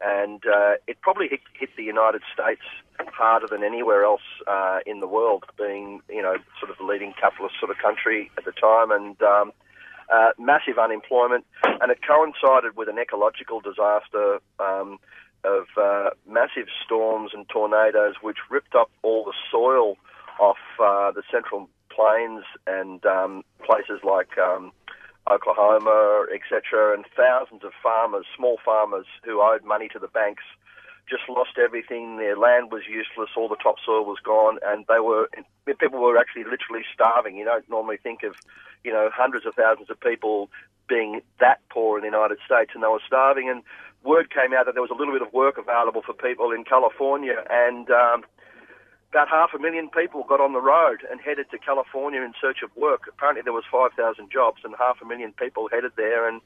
Speaker 18: and uh, it probably hit, hit the United States harder than anywhere else uh, in the world, being you know sort of the leading capitalist sort of country at the time, and um, uh, massive unemployment, and it coincided with an ecological disaster. Um, of uh, massive storms and tornadoes, which ripped up all the soil off uh, the central plains and um, places like um, Oklahoma, etc., and thousands of farmers, small farmers who owed money to the banks, just lost everything. Their land was useless. All the topsoil was gone, and they were people were actually literally starving. You don't normally think of, you know, hundreds of thousands of people being that poor in the United States, and they were starving. And word came out that there was a little bit of work available for people in California, and um, about half a million people got on the road and headed to California in search of work. Apparently, there was 5,000 jobs, and half a million people headed there. And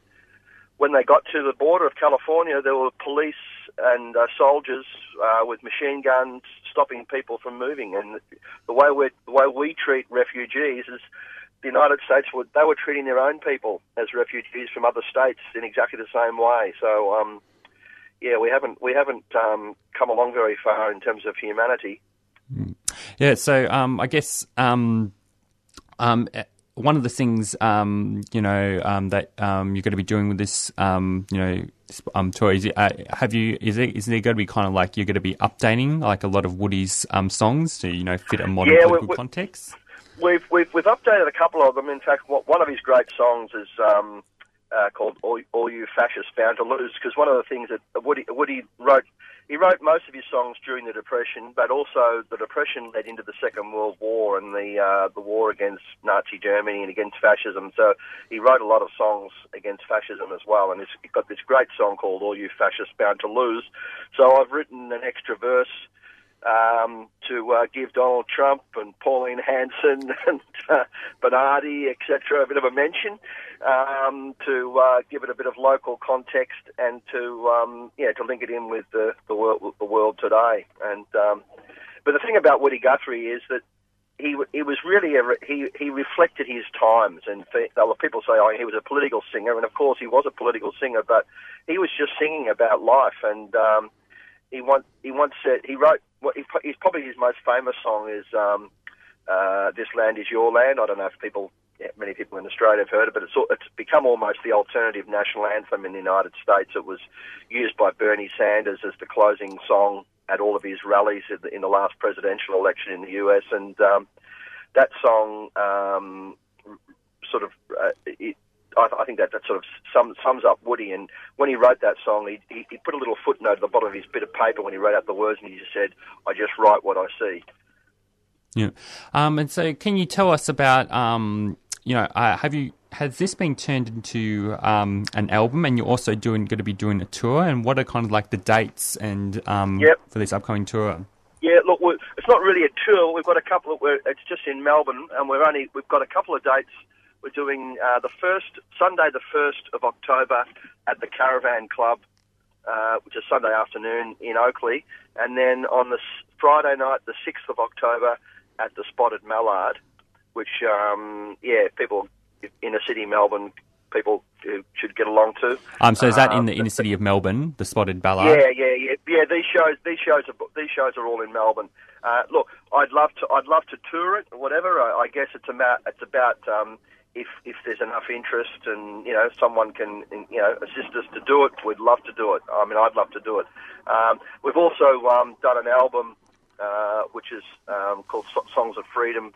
Speaker 18: when they got to the border of California, there were police and uh, soldiers uh, with machine guns stopping people from moving. And the way we the way we treat refugees is the United States would they were treating their own people as refugees from other states in exactly the same way. So um, yeah, we haven't we haven't um, come along very far in terms of humanity.
Speaker 3: Yeah, so um, I guess um, um, eh, one of the things um, you know um, that um, you're going to be doing with this, um, you know, um, tour is it, uh, have you is there is there going to be kind of like you're going to be updating like a lot of Woody's um, songs to you know fit a modern
Speaker 18: Yeah,
Speaker 3: political
Speaker 18: we-
Speaker 3: context?
Speaker 18: We've, we've we've updated a couple of them. In fact, one one of his great songs is um, uh, called "All, All You Fascists Bound to Lose" because one of the things that Woody Woody wrote, he wrote most of his songs during the Depression, but also the Depression led into the Second World War and the uh, the war against Nazi Germany and against fascism. So he wrote a lot of songs against fascism as well, and he's got this great song called "All You Fascists Bound to Lose." So I've written an extra verse um, to uh, give Donald Trump and Pauline Hanson and uh, Bernardi, etc., a bit of a mention, um, to uh, give it a bit of local context and to um, yeah to link it in with the the world the world today. And um, but the thing about Woody Guthrie is that he he was really a, he he reflected his times, and of people say, oh, he was a political singer, and of course he was a political singer, but he was just singing about life, and um, he once he once said he wrote he, he's probably his most famous song is um, uh, "This Land Is Your Land." I don't know if people yeah, many people in Australia have heard it, but it's it's become almost the alternative national anthem in the United States. It was used by Bernie Sanders as the closing song at all of his rallies in the, in the last presidential election in the US, and um, that song um, sort of uh, it, I, I think that that sort of sums, sums up Woody. And when he wrote that song, he, he, he put a little footnote at the bottom of his bit of paper when he wrote out the words, and he just said, "I just write what I see."
Speaker 3: Yeah. Um, and so, can you tell us about, um, you know, uh, have you has this been turned into um, an album, and you're also doing going to be doing a tour? And what are kind of like the dates and um,
Speaker 18: Yep.
Speaker 3: for this upcoming tour?
Speaker 18: Yeah, look, it's not really a tour. We've got a couple of. We're, it's just in Melbourne, and we're only we've got a couple of dates. We're doing uh, the first Sunday, the first of October, at the Caravan Club, uh, which is Sunday afternoon in Oakleigh, and then on the s- Friday night, the sixth of October, at the Spotted Mallard, which um, yeah, people inner city of Melbourne people should get along to.
Speaker 3: Um, so is that in
Speaker 18: Um,
Speaker 3: the inner city of Melbourne, the Spotted Mallard?
Speaker 18: yeah, yeah, yeah, yeah. These shows, these shows, are these shows are all in Melbourne. Uh, look, I'd love to, I'd love to tour it, or whatever. I, I guess it's about, it's about um, if if there's enough interest and you know someone can you know assist us to do it. We'd love to do it. I mean, I'd love to do it. Um, we've also um, done an album uh, which is um, called So- Songs of Freedom,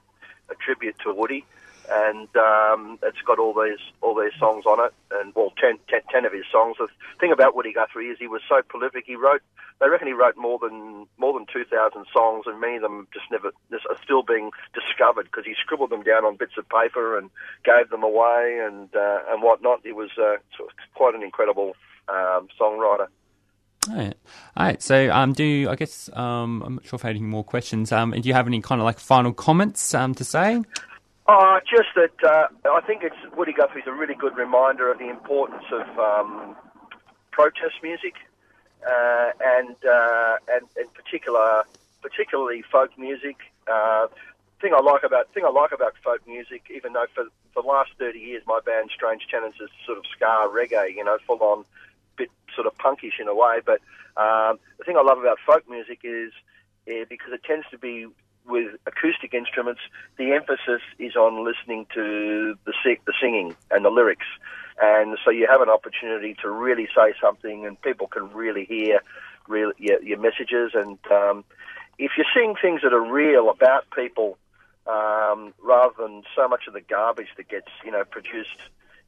Speaker 18: a tribute to Woody, and um, it's got all these all these songs on it, and well, 10, 10, 10 of his songs. The thing about Woody Guthrie is he was so prolific. He wrote, they reckon he wrote more than more than two thousand songs, and many of them just never just are still being discovered because he scribbled them down on bits of paper and gave them away and uh, and whatnot. He was uh, quite an incredible um, songwriter.
Speaker 3: All right. All right. So, um, do you, I guess um, I'm not sure if I had any more questions. Um, do you have any kind of like final comments um, to say?
Speaker 18: Oh, just that uh, I think it's Woody Guthrie's a really good reminder of the importance of um, protest music, uh, and uh, and in particular, particularly folk music. Uh, thing I like about thing I like about folk music, even though for for the last thirty years my band Strange Tenants is sort of ska reggae, you know, full on, bit sort of punkish in a way. But um, the thing I love about folk music is uh, because it tends to be with acoustic instruments, the emphasis is on listening to the the singing and the lyrics, and so you have an opportunity to really say something, and people can really hear real your, your messages. And um, if you're seeing things that are real about people, um, rather than so much of the garbage that gets you know produced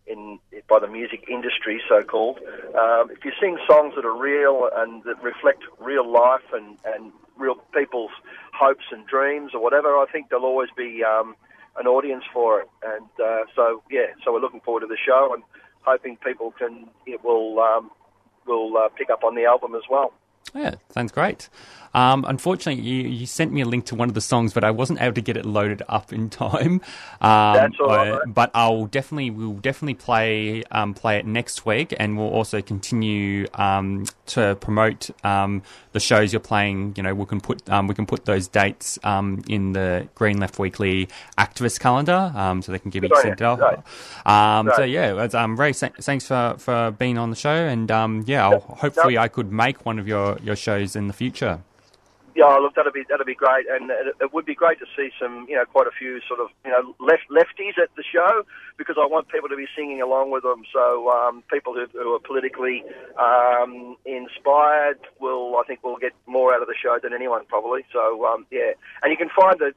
Speaker 18: in by the music industry, so called. Um, if you sing songs that are real and that reflect real life and, and real people's hopes and dreams or whatever, I think there'll always be um, an audience for it. And uh, so, yeah, so we're looking forward to the show and hoping people can it will um, will uh, pick up on the album as well.
Speaker 3: Yeah, sounds great. Um, unfortunately, you, you sent me a link to one of the songs, but I wasn't able to get it loaded up in time. Um,
Speaker 18: That's all right,
Speaker 3: But I'll definitely we'll definitely play um, play it next week, and we'll also continue um, to promote um, the shows you're playing. You know, we can put um, we can put those dates um, in the Green Left Weekly activist calendar, um, so they can give you sent off.
Speaker 18: Right.
Speaker 3: Um, So yeah, um, Ray, thanks for, for being on the show, and um, yeah, I'll, hopefully I could make one of your, your shows in the future.
Speaker 18: Yeah, look, that'd be that'd be great, and it, would be great to see some, you know, quite a few sort of, you know, left lefties at the show because I want people to be singing along with them. So um, people who, who are politically um, inspired will, I think, will get more out of the show than anyone probably. So um, yeah, and you can find the,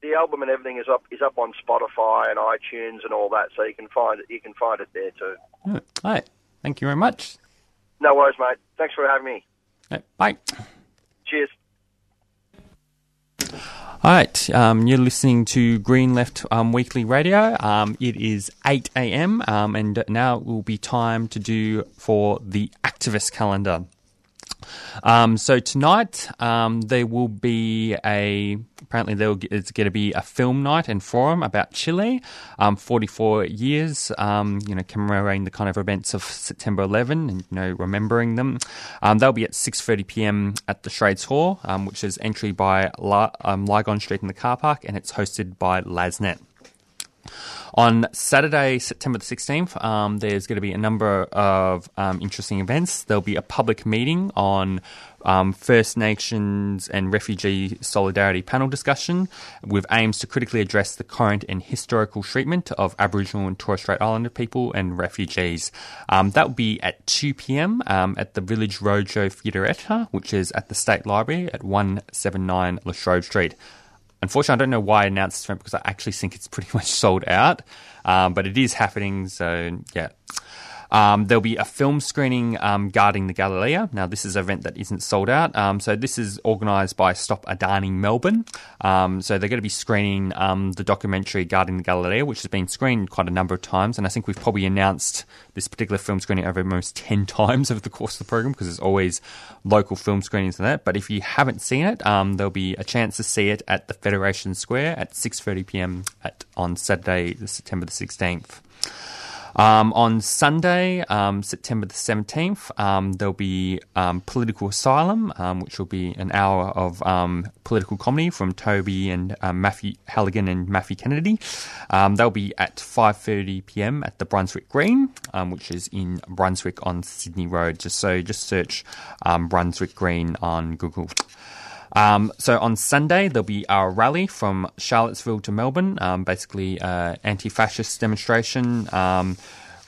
Speaker 18: the album and everything is up is up on Spotify and iTunes and all that, so you can find it. You can find it there too.
Speaker 3: All right, thank you very much.
Speaker 18: No worries, mate. Thanks for having me.
Speaker 3: Right, bye.
Speaker 18: Cheers.
Speaker 3: All right, um, you're listening to Green Left um, Weekly Radio. Um, it is 8 a.m. Um, and now it will be time to do for the activist calendar. Um, so tonight um, there will be a apparently there is going to be a film night and forum about Chile, um, 44 years, um, you know, commemorating the kind of events of September 11 and you know remembering them. Um, they'll be at 6:30 p.m. at the Trades Hall, um, which is entry by La- Lygon Street in the car park, and it's hosted by Lasnet. On Saturday, September the 16th, um, there's going to be a number of um, interesting events. There'll be a public meeting on um, First Nations and refugee solidarity panel discussion with aims to critically address the current and historical treatment of Aboriginal and Torres Strait Islander people and refugees. Um, that will be at 2 pm um, at the Village Roadshow Theatre, which is at the State Library at 179 Latrobe Street. Unfortunately, I don't know why I announced this event because I actually think it's pretty much sold out, um, but it is happening. So yeah. Um, there'll be a film screening um, guarding the Galilee. Now, this is an event that isn't sold out. Um, so, this is organised by Stop Adani Melbourne. Um, so, they're going to be screening um, the documentary Guarding the Galilee, which has been screened quite a number of times. And I think we've probably announced this particular film screening over almost 10 times over the course of the program because there's always local film screenings and that. But if you haven't seen it, um, there'll be a chance to see it at the Federation Square at 6:30 p.m. On Saturday, September the 16th. Um, on Sunday, um, September the 17th, um, there'll be um, Political Asylum, um, which will be an hour of um, political comedy from Toby and Matthew Halligan and Matthew Kennedy. they'll be at 5.30 p.m. at the Brunswick Green, which is in Brunswick on Sydney Road. Just so, just search Brunswick Green on Google. Um, so on Sunday, there'll be a rally from Charlottesville to Melbourne, um, basically uh, anti-fascist demonstration. Um,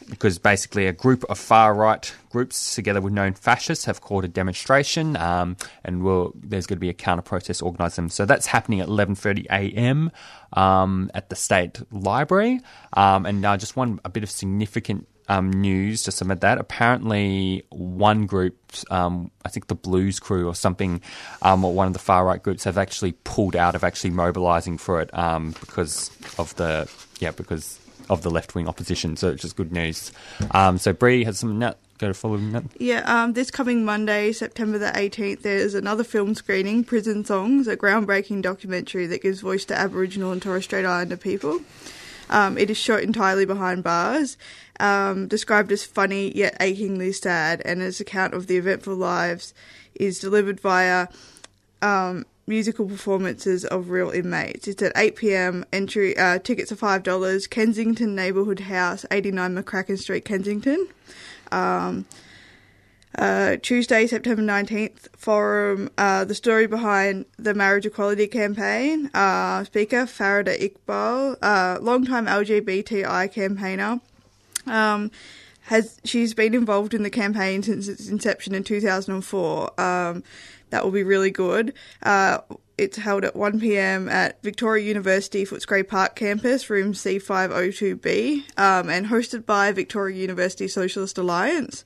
Speaker 3: because basically a group of far right groups, together with known fascists, have called a demonstration, um, and we'll, there's going to be a counter protest organised. So that's happening at 11:30 a.m. Um, at the State Library. Um, and now, just one a bit of significant um, news to submit that. Apparently, one group, um, I think the Blues Crew or something, um, or one of the far right groups, have actually pulled out of actually mobilising for it um, because of the yeah because of the left wing opposition. So it's just good news. Um, so Bree has some net. Go to follow that.
Speaker 4: Yeah, um, this coming Monday, September the 18th, there's another film screening, Prison Songs, a groundbreaking documentary that gives voice to Aboriginal and Torres Strait Islander people. Um, it is shot entirely behind bars, um, described as funny yet achingly sad, and its account of the eventful lives is delivered via um, musical performances of real inmates. It's at 8 pm. Entry uh, tickets are five dollars. Kensington Neighbourhood House, 89 McCracken Street, Kensington. Uh, Tuesday, September 19th, forum, uh, the story behind the marriage equality campaign. Uh, speaker Farida Iqbal, uh, long-time LGBTI campaigner, um, has she's been involved in the campaign since its inception in 2004. Um, that will be really good. Uh, it's held at 1 pm at Victoria University Footscray Park campus, room C502B, um, and hosted by Victoria University Socialist Alliance.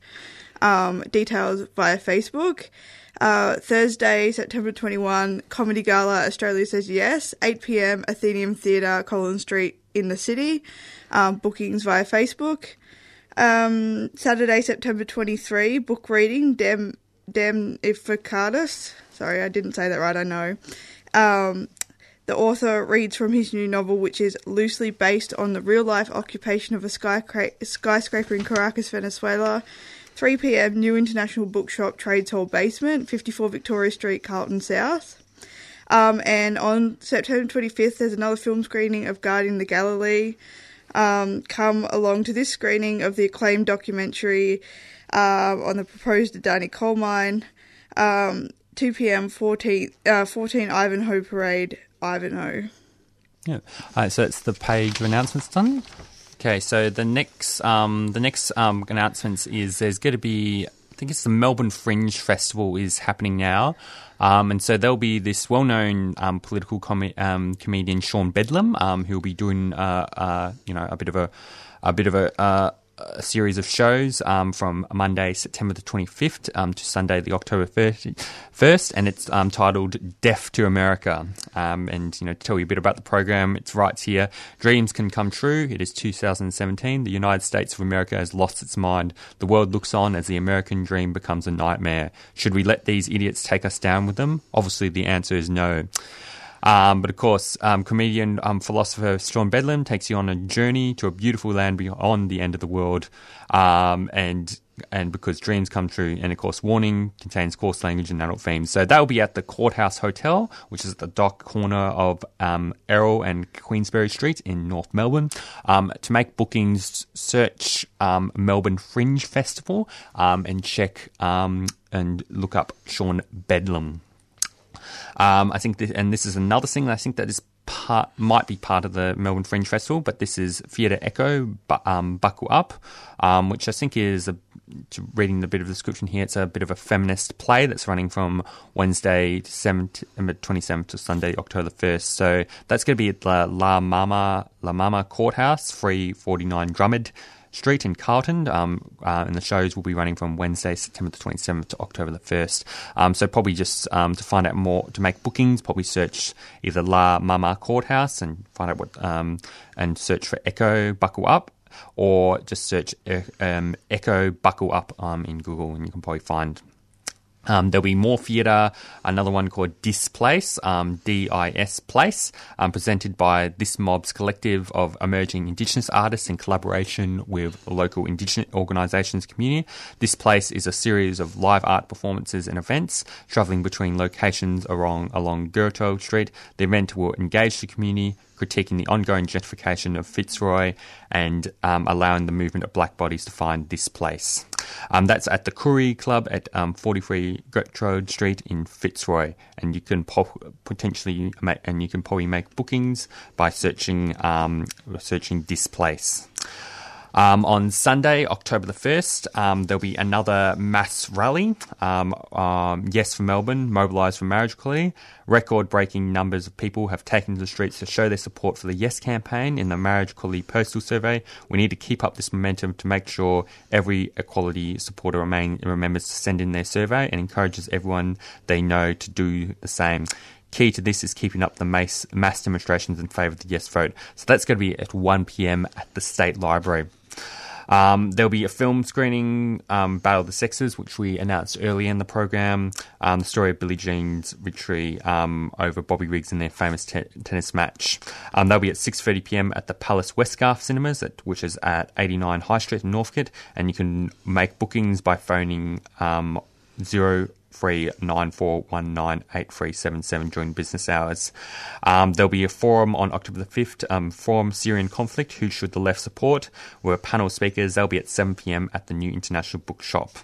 Speaker 4: Um, details via Facebook. Uh, Thursday, September 21, Comedy Gala Australia Says Yes, 8 pm, Athenaeum Theatre, Collins Street in the city. Um, bookings via Facebook. Um, Saturday, September 23, book reading, Dem, Dem Efficatus. Sorry, I didn't say that right, I know. Um, the author reads from his new novel, which is loosely based on the real life occupation of a skyscraper in Caracas, Venezuela. 3 pm, New International Bookshop, Trades Hall Basement, 54 Victoria Street, Carlton South. Um, and on September 25th, there's another film screening of Guarding the Galilee. Um, come along to this screening of the acclaimed documentary uh, on the proposed Adani coal mine. Um, 2 p.m. 14, uh, 14 Ivanhoe Parade, Ivanhoe.
Speaker 3: Yeah. All right, so it's the page of announcements done. Okay, so the next um, the next um, announcements is there's going to be I think it's the Melbourne Fringe Festival is happening now, um, and so there'll be this well-known um, political com- um, comedian Sean Bedlam um, who'll be doing uh, uh, you know a bit of a a bit of a uh, a series of shows um, from Monday, September the 25th um, to Sunday, the October 1st, and it's um, titled Deaf to America. Um, and, you know, to tell you a bit about the program, it's right here Dreams Can Come True. It is 2017. The United States of America has lost its mind. The world looks on as the American dream becomes a nightmare. Should we let these idiots take us down with them? Obviously, the answer is no. Um, but of course, um, comedian, um, philosopher Sean Bedlam takes you on a journey to a beautiful land beyond the end of the world, um, and and because dreams come true, and of course, warning contains coarse language and adult themes. So that will be at the Courthouse Hotel, which is at the dock corner of um, Errol and Queensberry Street in North Melbourne. Um, to make bookings, search Melbourne Fringe Festival and check and look up Sean Bedlam. Um, I think, this, and this is another thing I think that is part might be part of the Melbourne Fringe Festival, but this is Theatre Echo, um, Buckle Up, um, which I think is a, reading the bit of the description here. It's a bit of a feminist play that's running from Wednesday, September twenty seventh to Sunday, October first. So that's going to be at La Mama La Mama Courthouse, three forty nine Drummond. Street in Carlton, um, uh, and the shows will be running from Wednesday, September the 27th to October the 1st. Um, so probably just um, to find out more, to make bookings, probably search either La Mama Courthouse and find out what, um, and search for Echo Buckle Up, or just search um, Echo Buckle Up um, in Google, and you can probably find um, there'll be more theatre, another one called Displace, um, D-I-S Place, um, presented by This Mob's collective of emerging Indigenous artists in collaboration with local Indigenous organisations community. This Place is a series of live art performances and events travelling between locations along, along Gertrude Street. The event will engage the community, critiquing the ongoing gentrification of Fitzroy and um, allowing the movement of black bodies to find this place. Um, that's at the Koori Club at um, 43 Gertrude Street in Fitzroy, and you can po- potentially make, and you can probably make bookings by searching um, searching this place. Um, on Sunday, October the 1st, um, there'll be another mass rally. Um, um yes for Melbourne, mobilised for marriage equality. Record breaking numbers of people have taken to the streets to show their support for the Yes campaign in the marriage equality postal survey. We need to keep up this momentum to make sure every equality supporter remain, remembers to send in their survey and encourages everyone they know to do the same. Key to this is keeping up the mass, mass demonstrations in favour of the yes vote. So that's going to be at 1 pm at the State Library. Um, there'll be a film screening, um, Battle of the Sexes, which we announced earlier in the program. Um, the story of Billie Jean's victory um, over Bobby Riggs in their famous te- tennis match. Um, they'll be at 6:30 p.m. at the Palace Westgarth Cinemas, at, which is at 89 High Street in Northcote, and you can make bookings by phoning um, zero three nine four one nine eight three seven seven during business hours. Um, there'll be a forum on October the fifth. Um, forum Syrian conflict. Who should the left support? We're panel speakers. They'll be at seven pm at the New International Bookshop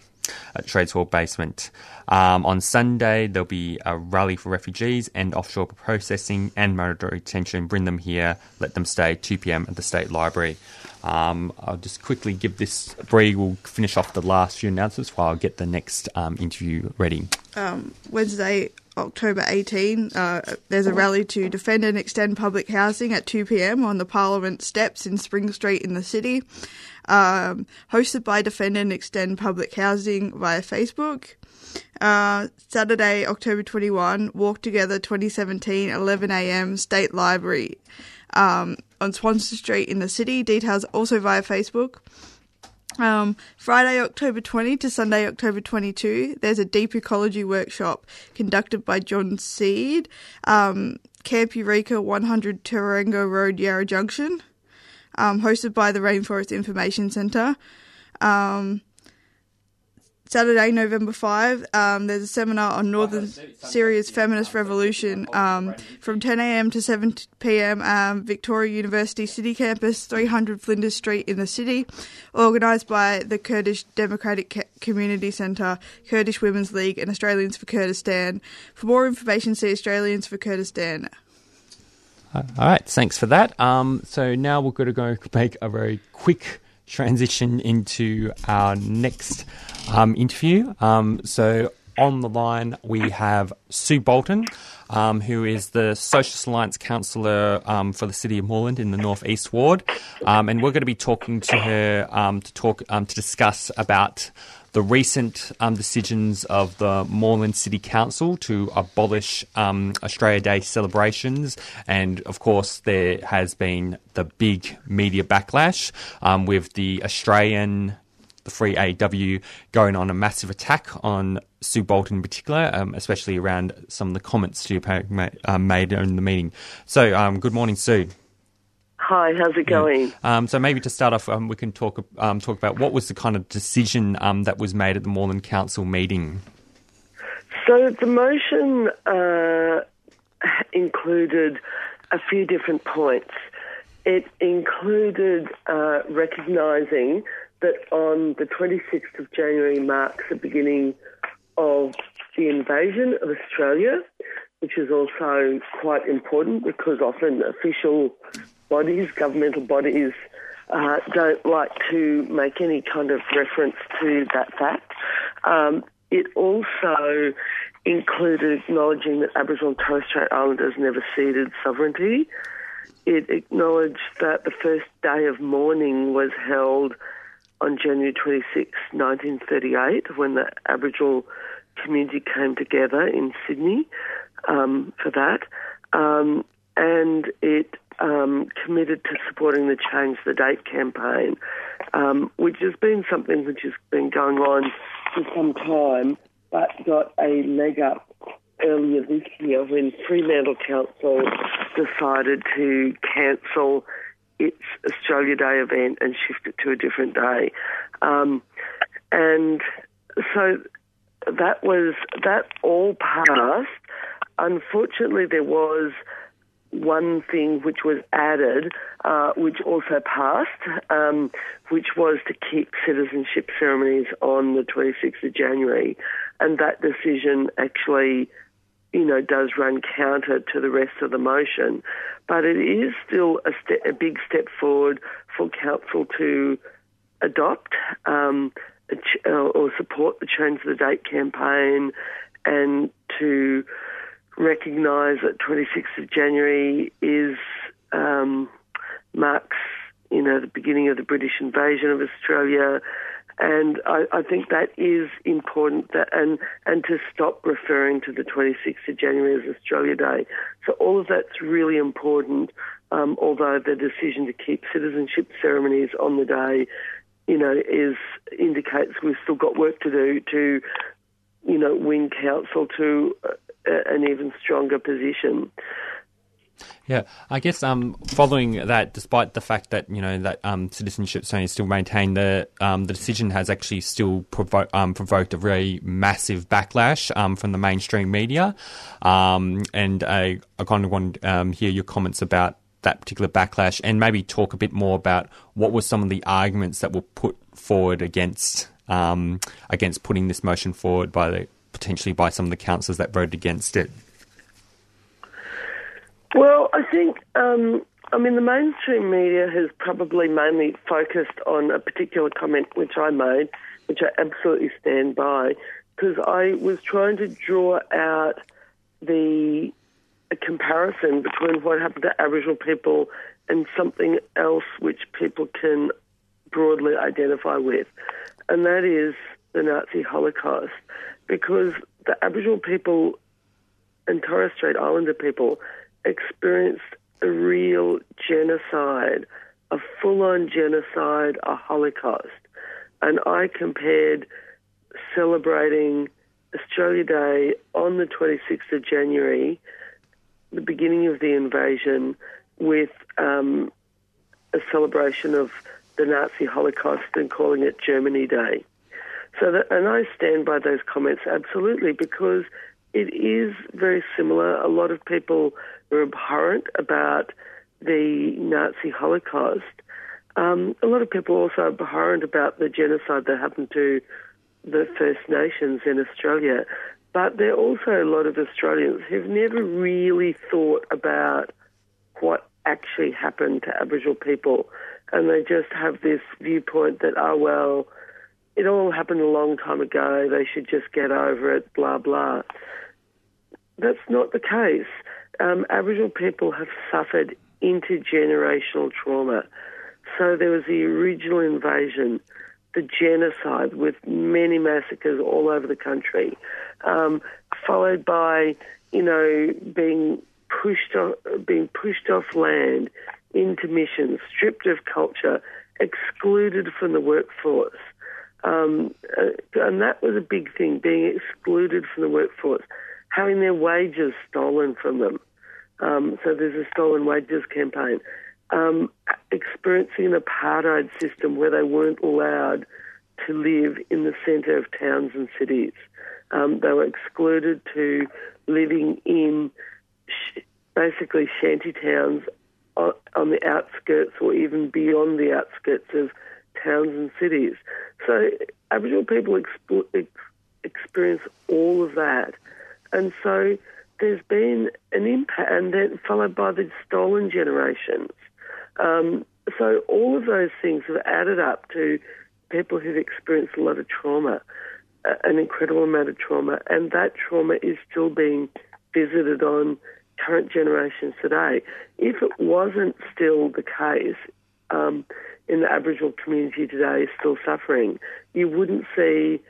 Speaker 3: at Trades Hall Basement. Um, on Sunday, there'll be a rally for refugees and offshore processing and mandatory detention. Bring them here, let them stay. 2 pm at the State Library. Um, I'll just quickly give this. Bree will finish off the last few announcements while I get the next um, interview ready.
Speaker 4: Um, Wednesday, October 18, uh, there's a rally to defend and extend public housing at 2 pm on the Parliament steps in Spring Street in the city. Um, hosted by Defend and Extend Public Housing via Facebook. Uh, Saturday, October 21, Walk Together 2017, 11am, State Library um, on Swanston Street in the city. Details also via Facebook. Um, Friday, October 20 to Sunday, October 22, there's a deep ecology workshop conducted by John Seed, um, Camp Eureka 100 Tarango Road, Yarra Junction, um, hosted by the Rainforest Information Centre. Um, Saturday, November 5, um, there's a seminar on Northern Syria's feminist revolution um, from 10am to 7pm, um, Victoria University City Campus, 300 Flinders Street in the city, organised by the Kurdish Democratic Community Centre, Kurdish Women's League, and Australians for Kurdistan. For more information, see Australians for Kurdistan.
Speaker 3: All right, thanks for that. Um, so now we're going to go make a very quick transition into our next um, interview. Um, so on the line we have Sue Bolton, um, who is the Socialist Alliance councillor um, for the City of Moreland in the North East Ward, um, and we're going to be talking to her um, to talk um, to discuss about the recent um, decisions of the Moreland City Council to abolish um, Australia Day celebrations, and of course there has been the big media backlash um, with the Australian. The 3AW going on a massive attack on Sue Bolton in particular, um, especially around some of the comments she uh, made in the meeting. So, um, good morning, Sue.
Speaker 19: Hi, how's it going?
Speaker 3: Yeah. Um, so maybe to start off, um, we can talk um, talk about what was the kind of decision um, that was made at the Moreland Council meeting.
Speaker 19: So the motion uh, included a few different points. It included uh, recognising that on the 26th of January marks the beginning of the invasion of Australia, which is also quite important because often official bodies, governmental bodies, uh, don't like to make any kind of reference to that fact. Um, it also included acknowledging that Aboriginal and Torres Strait Islanders never ceded sovereignty. It acknowledged that the first day of mourning was held on January 26, 1938, when the Aboriginal community came together in Sydney um, for that. Um, and it um, committed to supporting the Change the Date campaign, um, which has been something which has been going on for some time, but got a leg up earlier this year when Fremantle Council decided to cancel its Australia Day event and shift it to a different day. Um, and so that was that all passed. Unfortunately, there was one thing which was added, uh, which also passed, um, which was to keep citizenship ceremonies on the 26th of January. And that decision actually, you know, does run counter to the rest of the motion. But it is still a, ste- a big step forward for Council to adopt um, uh, or support the Change the Date campaign and to recognise that 26th of January is um, marks, you know, the beginning of the British invasion of Australia, and I, I, think that is important. That and and to stop referring to the 26th of January as Australia Day. So all of that's really important. Um, although the decision to keep citizenship ceremonies on the day, you know, is indicates we've still got work to do to, you know, win council to uh, an even stronger position.
Speaker 3: Yeah, I guess um, following that, despite the fact that you know that um, citizenship is still maintained, the um, the decision has actually still provo- um, provoked a very massive backlash um, from the mainstream media, um, and I, I kind of want to hear your comments about that particular backlash, and maybe talk a bit more about what were some of the arguments that were put forward against against putting this motion forward by the potentially by some of the councillors that voted against it?
Speaker 19: Well, I think, um, I mean, the mainstream media has probably mainly focused on a particular comment which I made, which I absolutely stand by, because I was trying to draw out the comparison between what happened to Aboriginal people and something else which people can broadly identify with, and that is the Nazi Holocaust. Because the Aboriginal people and Torres Strait Islander people experienced a real genocide, a full on genocide, a Holocaust. And I compared celebrating Australia Day on the 26th of January, the beginning of the invasion, with um, a celebration of the Nazi Holocaust and calling it Germany Day. So that, and I stand by those comments absolutely because it is very similar. A lot of people are abhorrent about the Nazi Holocaust. Um, a lot of people also are abhorrent about the genocide that happened to the First Nations in Australia. But there are also a lot of Australians who've never really thought about what actually happened to Aboriginal people. And they just have this viewpoint that, oh, well, it all happened a long time ago. They should just get over it. Blah blah. That's not the case. Um, Aboriginal people have suffered intergenerational trauma. So there was the original invasion, the genocide with many massacres all over the country, um, followed by you know being pushed off, being pushed off land into missions, stripped of culture, excluded from the workforce. Um, uh, and that was a big thing, being excluded from the workforce, having their wages stolen from them. Um, so there's a stolen wages campaign. Um, experiencing an apartheid system where they weren't allowed to live in the centre of towns and cities. Um, they were excluded to living in sh- basically shanty towns on, on the outskirts or even beyond the outskirts of towns and cities. So Aboriginal people ex- experience all of that. And so there's been an impact, and then followed by the stolen generations. Um, so all of those things have added up to people who've experienced a lot of trauma, an incredible amount of trauma, and that trauma is still being visited on current generations today. If it wasn't still the case um, in the Aboriginal community today, still suffering, you wouldn't see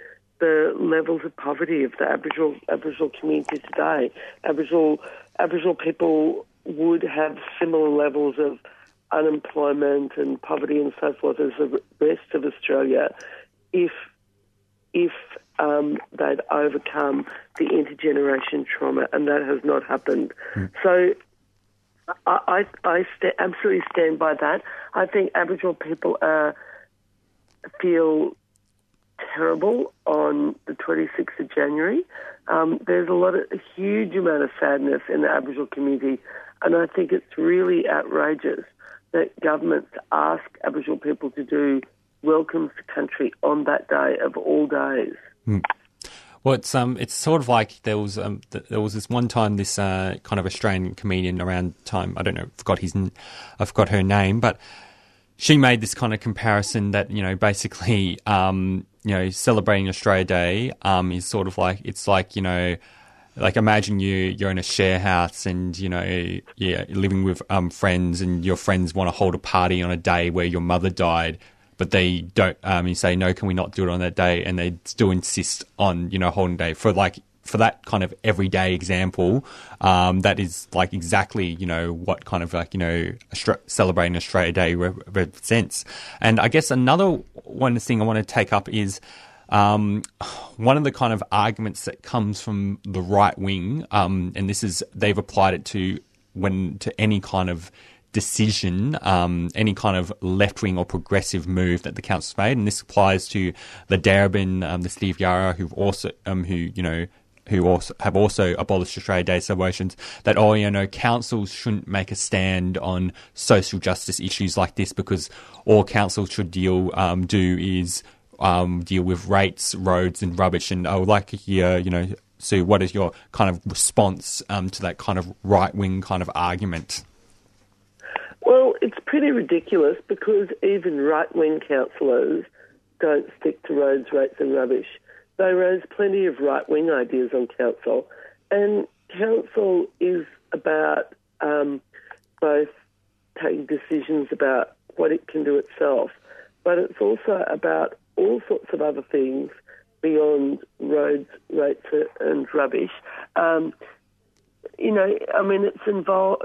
Speaker 19: the levels of poverty of the Aboriginal Aboriginal community today. Aboriginal Aboriginal people would have similar levels of unemployment and poverty and so forth as the rest of Australia if if um, they'd overcome the intergeneration trauma, and that has not happened. Mm. So I, I, I st- absolutely stand by that. I think Aboriginal people uh, feel terrible on the 26th of January. Um, there's a lot of a huge amount of sadness in the Aboriginal community, and I think it's really outrageous that governments ask Aboriginal people to do welcomes to country on that day of all days.
Speaker 3: Mm. Well, it's um, it's sort of like there was um, th- there was this one time this uh, kind of Australian comedian around time I don't know, forgot his, I forgot her name, but she made this kind of comparison that you know basically um, you know celebrating Australia Day um, is sort of like it's like you know like imagine you you're in a share house and you know yeah living with um, friends and your friends want to hold a party on a day where your mother died but they don't. Um, you say no, can we not do it on that day? And they still insist on you know holding day for like for that kind of everyday example. Um, that is like exactly you know what kind of like you know celebrating Australia Day re- represents. And I guess another one thing I want to take up is. Um, one of the kind of arguments that comes from the right wing, um, and this is they've applied it to when to any kind of decision, um, any kind of left wing or progressive move that the council's made, and this applies to the Darebin, um, the Steve Yarra, who've also, um, who you know, who also have also abolished Australia Day celebrations. That oh, you know, councils shouldn't make a stand on social justice issues like this because all councils should deal um, do is um, deal with rates, roads, and rubbish. And I would like to hear, you know, Sue, what is your kind of response um, to that kind of right wing kind of argument?
Speaker 19: Well, it's pretty ridiculous because even right wing councillors don't stick to roads, rates, and rubbish. They raise plenty of right wing ideas on council, and council is about um, both taking decisions about what it can do itself, but it's also about all sorts of other things beyond roads, rates, and rubbish. Um, you know, I mean, it's involved.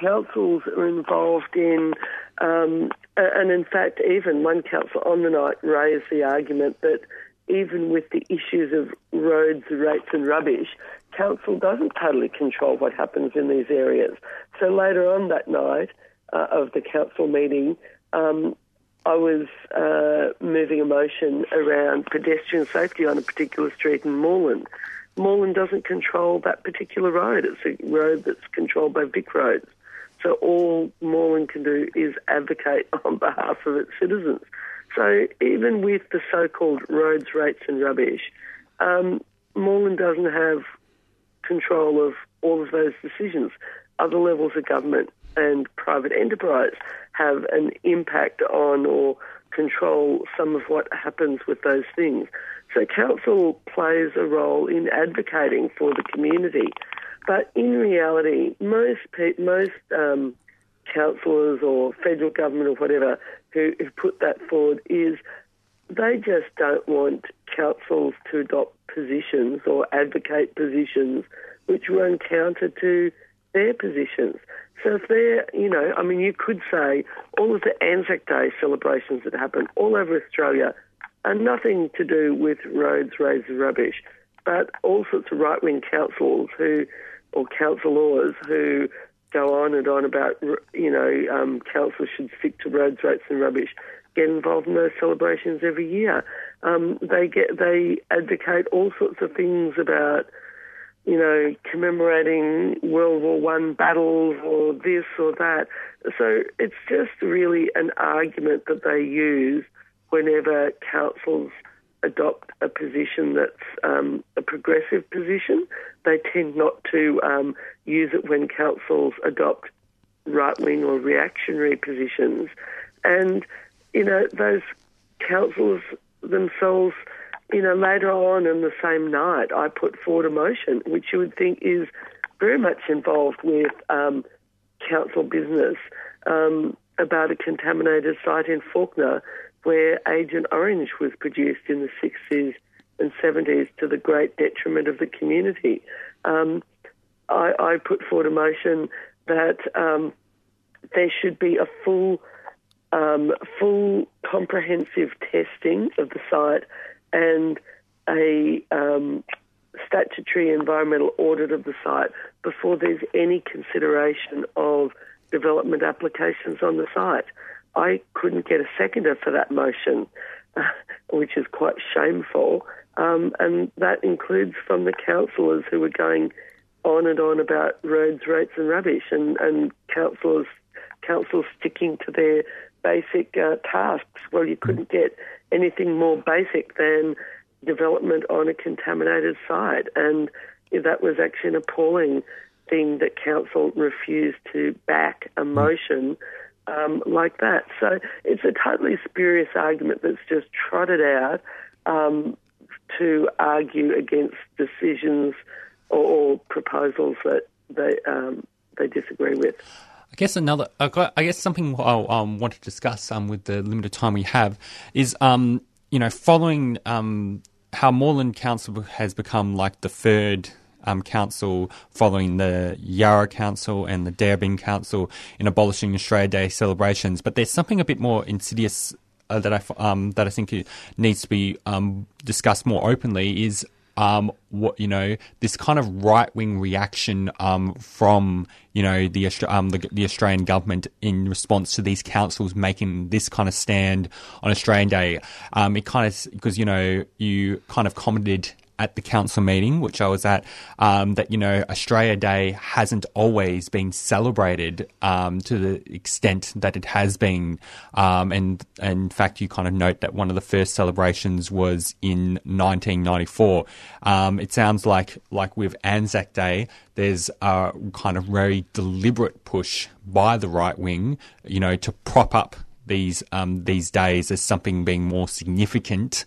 Speaker 19: Councils are involved in, um, and in fact, even one council on the night raised the argument that even with the issues of roads, rates, and rubbish, council doesn't totally control what happens in these areas. So later on that night uh, of the council meeting, um, I was uh, moving a motion around pedestrian safety on a particular street in Moreland. Moreland doesn't control that particular road. It's a road that's controlled by Vic Roads. So all Moreland can do is advocate on behalf of its citizens. So even with the so-called roads, rates and rubbish, um, Moreland doesn't have control of all of those decisions. Other levels of government and private enterprise have an impact on or control some of what happens with those things. So council plays a role in advocating for the community, but in reality, most pe- most um, councillors or federal government or whatever who, put that forward is they just don't want councils to adopt positions or advocate positions which run counter to their positions. So if they're, you know, I mean, you could say all of the Anzac Day celebrations that happen all over Australia are nothing to do with roads, roads, and rubbish, but all sorts of right-wing councils who, or councillors who go on and on about, you know, um, councils should stick to roads, rates, and rubbish, get involved in those celebrations every year. Um, they get, they advocate all sorts of things about you know, commemorating World War One battles or this or that. So it's just really an argument that they use whenever councils adopt a position that's um, a progressive position. They tend not to um, use it when councils adopt right wing or reactionary positions. And, you know, those councils themselves you know, later on in the same night, I put forward a motion which you would think is very much involved with um, council business um, about a contaminated site in Fawkner where Agent Orange was produced in the 60s and 70s to the great detriment of the community. Um, I, I, put forward a motion that um, there should be a full, um, full comprehensive testing of the site and a um, statutory environmental audit of the site before there's any consideration of development applications on the site. I couldn't get a seconder for that motion, which is quite shameful. Um, and that includes from the councillors who were going on and on about roads, rates, and rubbish, and, and councillors councils sticking to their basic uh, tasks. Well, you couldn't get anything more basic than development on a contaminated site. And that was actually an appalling thing that council refused to back a motion um, like that. So it's a totally spurious argument that's just trotted out um, to argue against decisions or, or proposals that they um, they disagree with.
Speaker 3: I guess another, I guess something I want to discuss um, with the limited time we have is, um, you know, following um, how Moreland Council has become like the third um, council following the Yarra Council and the Darebin Council in abolishing Australia Day celebrations. But there's something a bit more insidious uh, that I um, that I think needs to be um, discussed more openly is um, what you know, this kind of right wing reaction um, from you know the, um, the, the Australian government in response to these councils making this kind of stand on Australian Day. Um, it kind of because you know you kind of commented at the council meeting, which I was at, um, that you know Australia Day hasn't always been celebrated um, to the extent that it has been, um, and, and, in fact, you kind of note that one of the first celebrations was in 1994. Um, it sounds like like with Anzac Day, there's a kind of very deliberate push by the right wing, you know, to prop up these um, these days as something being more significant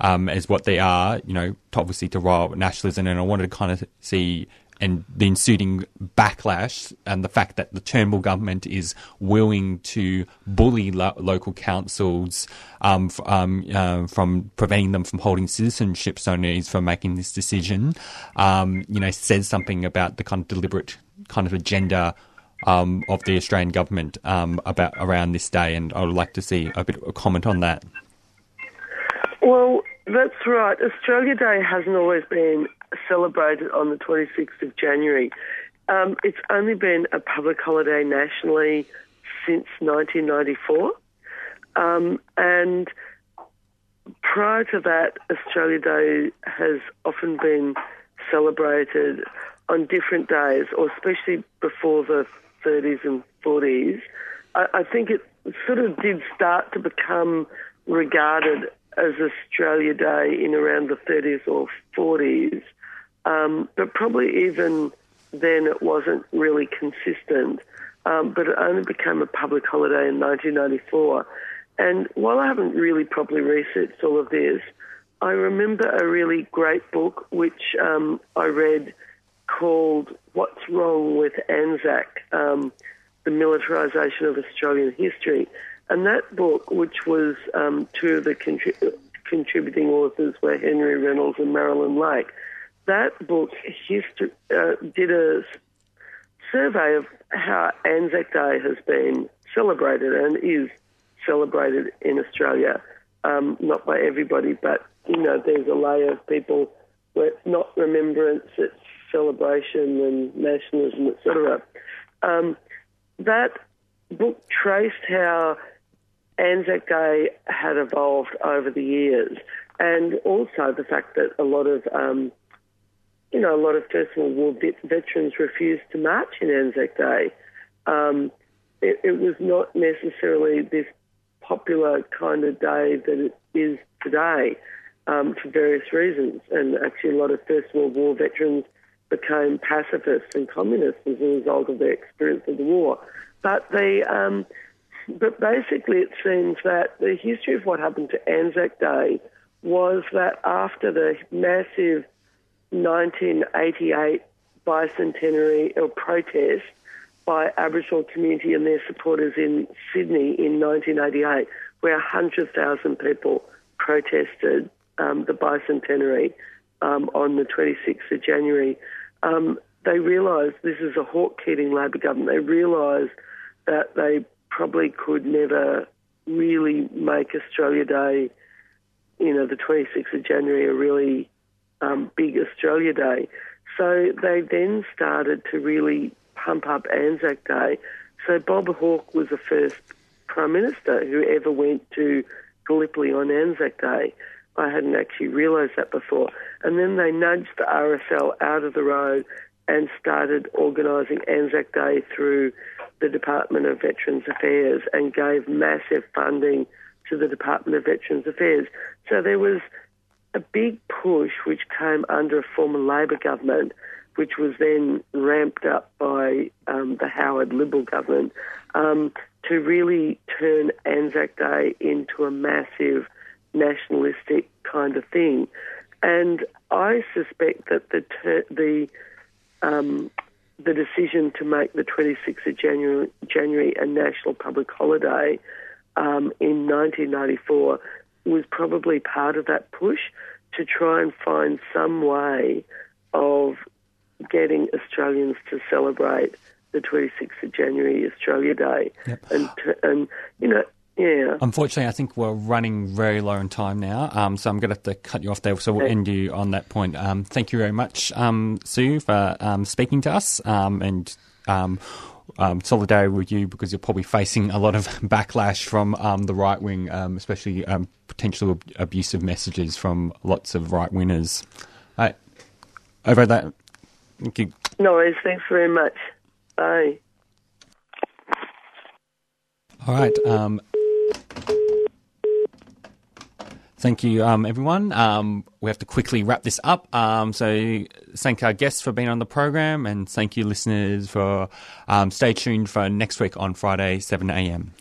Speaker 3: um, as what they are, you know, obviously to rile nationalism. And I wanted to kind of see and the ensuing backlash and the fact that the Turnbull government is willing to bully lo- local councils um, f- um, uh, from preventing them from holding citizenship ceremonies for making this decision, um, you know, says something about the kind of deliberate kind of agenda um, of the Australian government um, about around this day. And I would like to see a bit of a comment on that.
Speaker 19: Well, that's right. Australia Day hasn't always been celebrated on the 26th of January. Um, it's only been a public holiday nationally since 1994. Um, and prior to that, Australia Day has often been celebrated on different days, or especially before the 30s and 40s. I, I think it sort of did start to become regarded as Australia Day in around the 30s or 40s, um, but probably even then it wasn't really consistent. Um, but it only became a public holiday in 1994. and while I haven't really properly researched all of this, I remember a really great book which um, I read called What's Wrong with Anzac, um, The Militarisation of Australian History. And that book, which was um, two of the contri- contributing authors were Henry Reynolds and Marilyn Lake, that book history, uh, did a survey of how Anzac Day has been celebrated and is celebrated in Australia. Um, not by everybody, but you know, there's a layer of people where it's not remembrance, it's celebration and nationalism, etc. Um, that book traced how Anzac Day had evolved over the years, and also the fact that a lot of um, you know, a lot of First World War veterans refused to march in Anzac Day. Um, it, it, was not necessarily this popular kind of day that it is today um, for various reasons. And actually, a lot of First World War veterans became pacifists and communists as a result of their experience of the war. But the um, but basically, it seems that the history of what happened to Anzac Day was that after the massive 1988 bicentenary or protest by Aboriginal community and their supporters in Sydney in 1988, where 100,000 people protested um, the bicentenary um, on the 26th of January. Um, they realised this is a Hawke Keating Labor government. They realised that they probably could never really make Australia Day, you know, the 26th of January, a really um, big Australia Day. So they then started to really pump up Anzac Day. So Bob Hawke was the first Prime Minister who ever went to Gallipoli on Anzac Day. I hadn't actually realised that before. And then they nudged the RSL out of the road and started organising Anzac Day through the Department of Veterans Affairs and gave massive funding to the Department of Veterans Affairs. So there was a big push which came under a former Labor government, which was then ramped up by um, the Howard Liberal government, um, to really turn Anzac Day into a massive nationalistic kind of thing. And I suspect that the ter- the um, the decision to make the 26th of January, January a national public holiday um, in 1994 was probably part of that push to try and find some way of getting Australians to celebrate the 26th of January, Australia Day.
Speaker 3: Yep.
Speaker 19: And, and, you know, yeah.
Speaker 3: Unfortunately, I think we're running very low in time now, um, so I'm going to have to cut you off there. So we'll
Speaker 19: Okay.
Speaker 3: end you on that point. Um, thank you very much, um, Sue, for um, speaking to us um, and um, um, solidarity with you because you're probably facing a lot of backlash from um, the right wing, um, especially um, potential ab- abusive messages from lots of right wingers. Uh, over that, thank you.
Speaker 19: No worries. Thanks very much. Bye.
Speaker 3: All right. Um, thank you, um, everyone. Um, we have to quickly wrap this up. Um, so, thank our guests for being on the program, and thank you, listeners, for um, stay tuned for next week on Friday, seven a.m.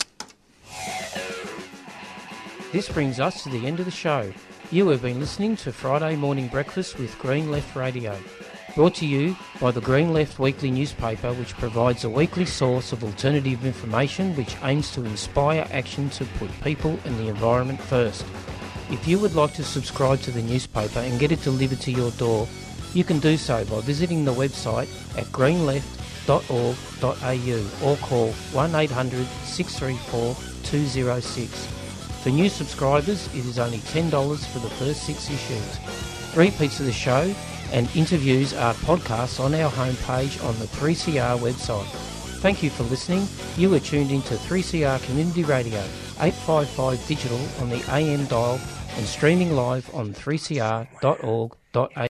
Speaker 1: This brings us to the end of the show. You have been listening to Friday Morning Breakfast with Green Left Radio. Brought to you by the Green Left Weekly newspaper, which provides a weekly source of alternative information which aims to inspire action to put people and the environment first. If you would like to subscribe to the newspaper and get it delivered to your door, you can do so by visiting the website at greenleft.org.au or call 1800 634 206. For new subscribers, it is only $10 for the first six issues. Repeats of the show and interviews are podcasts on our homepage on the 3CR website. Thank you for listening. You are tuned into 3CR Community Radio, 855 digital on the AM dial and streaming live on 3cr.org.au.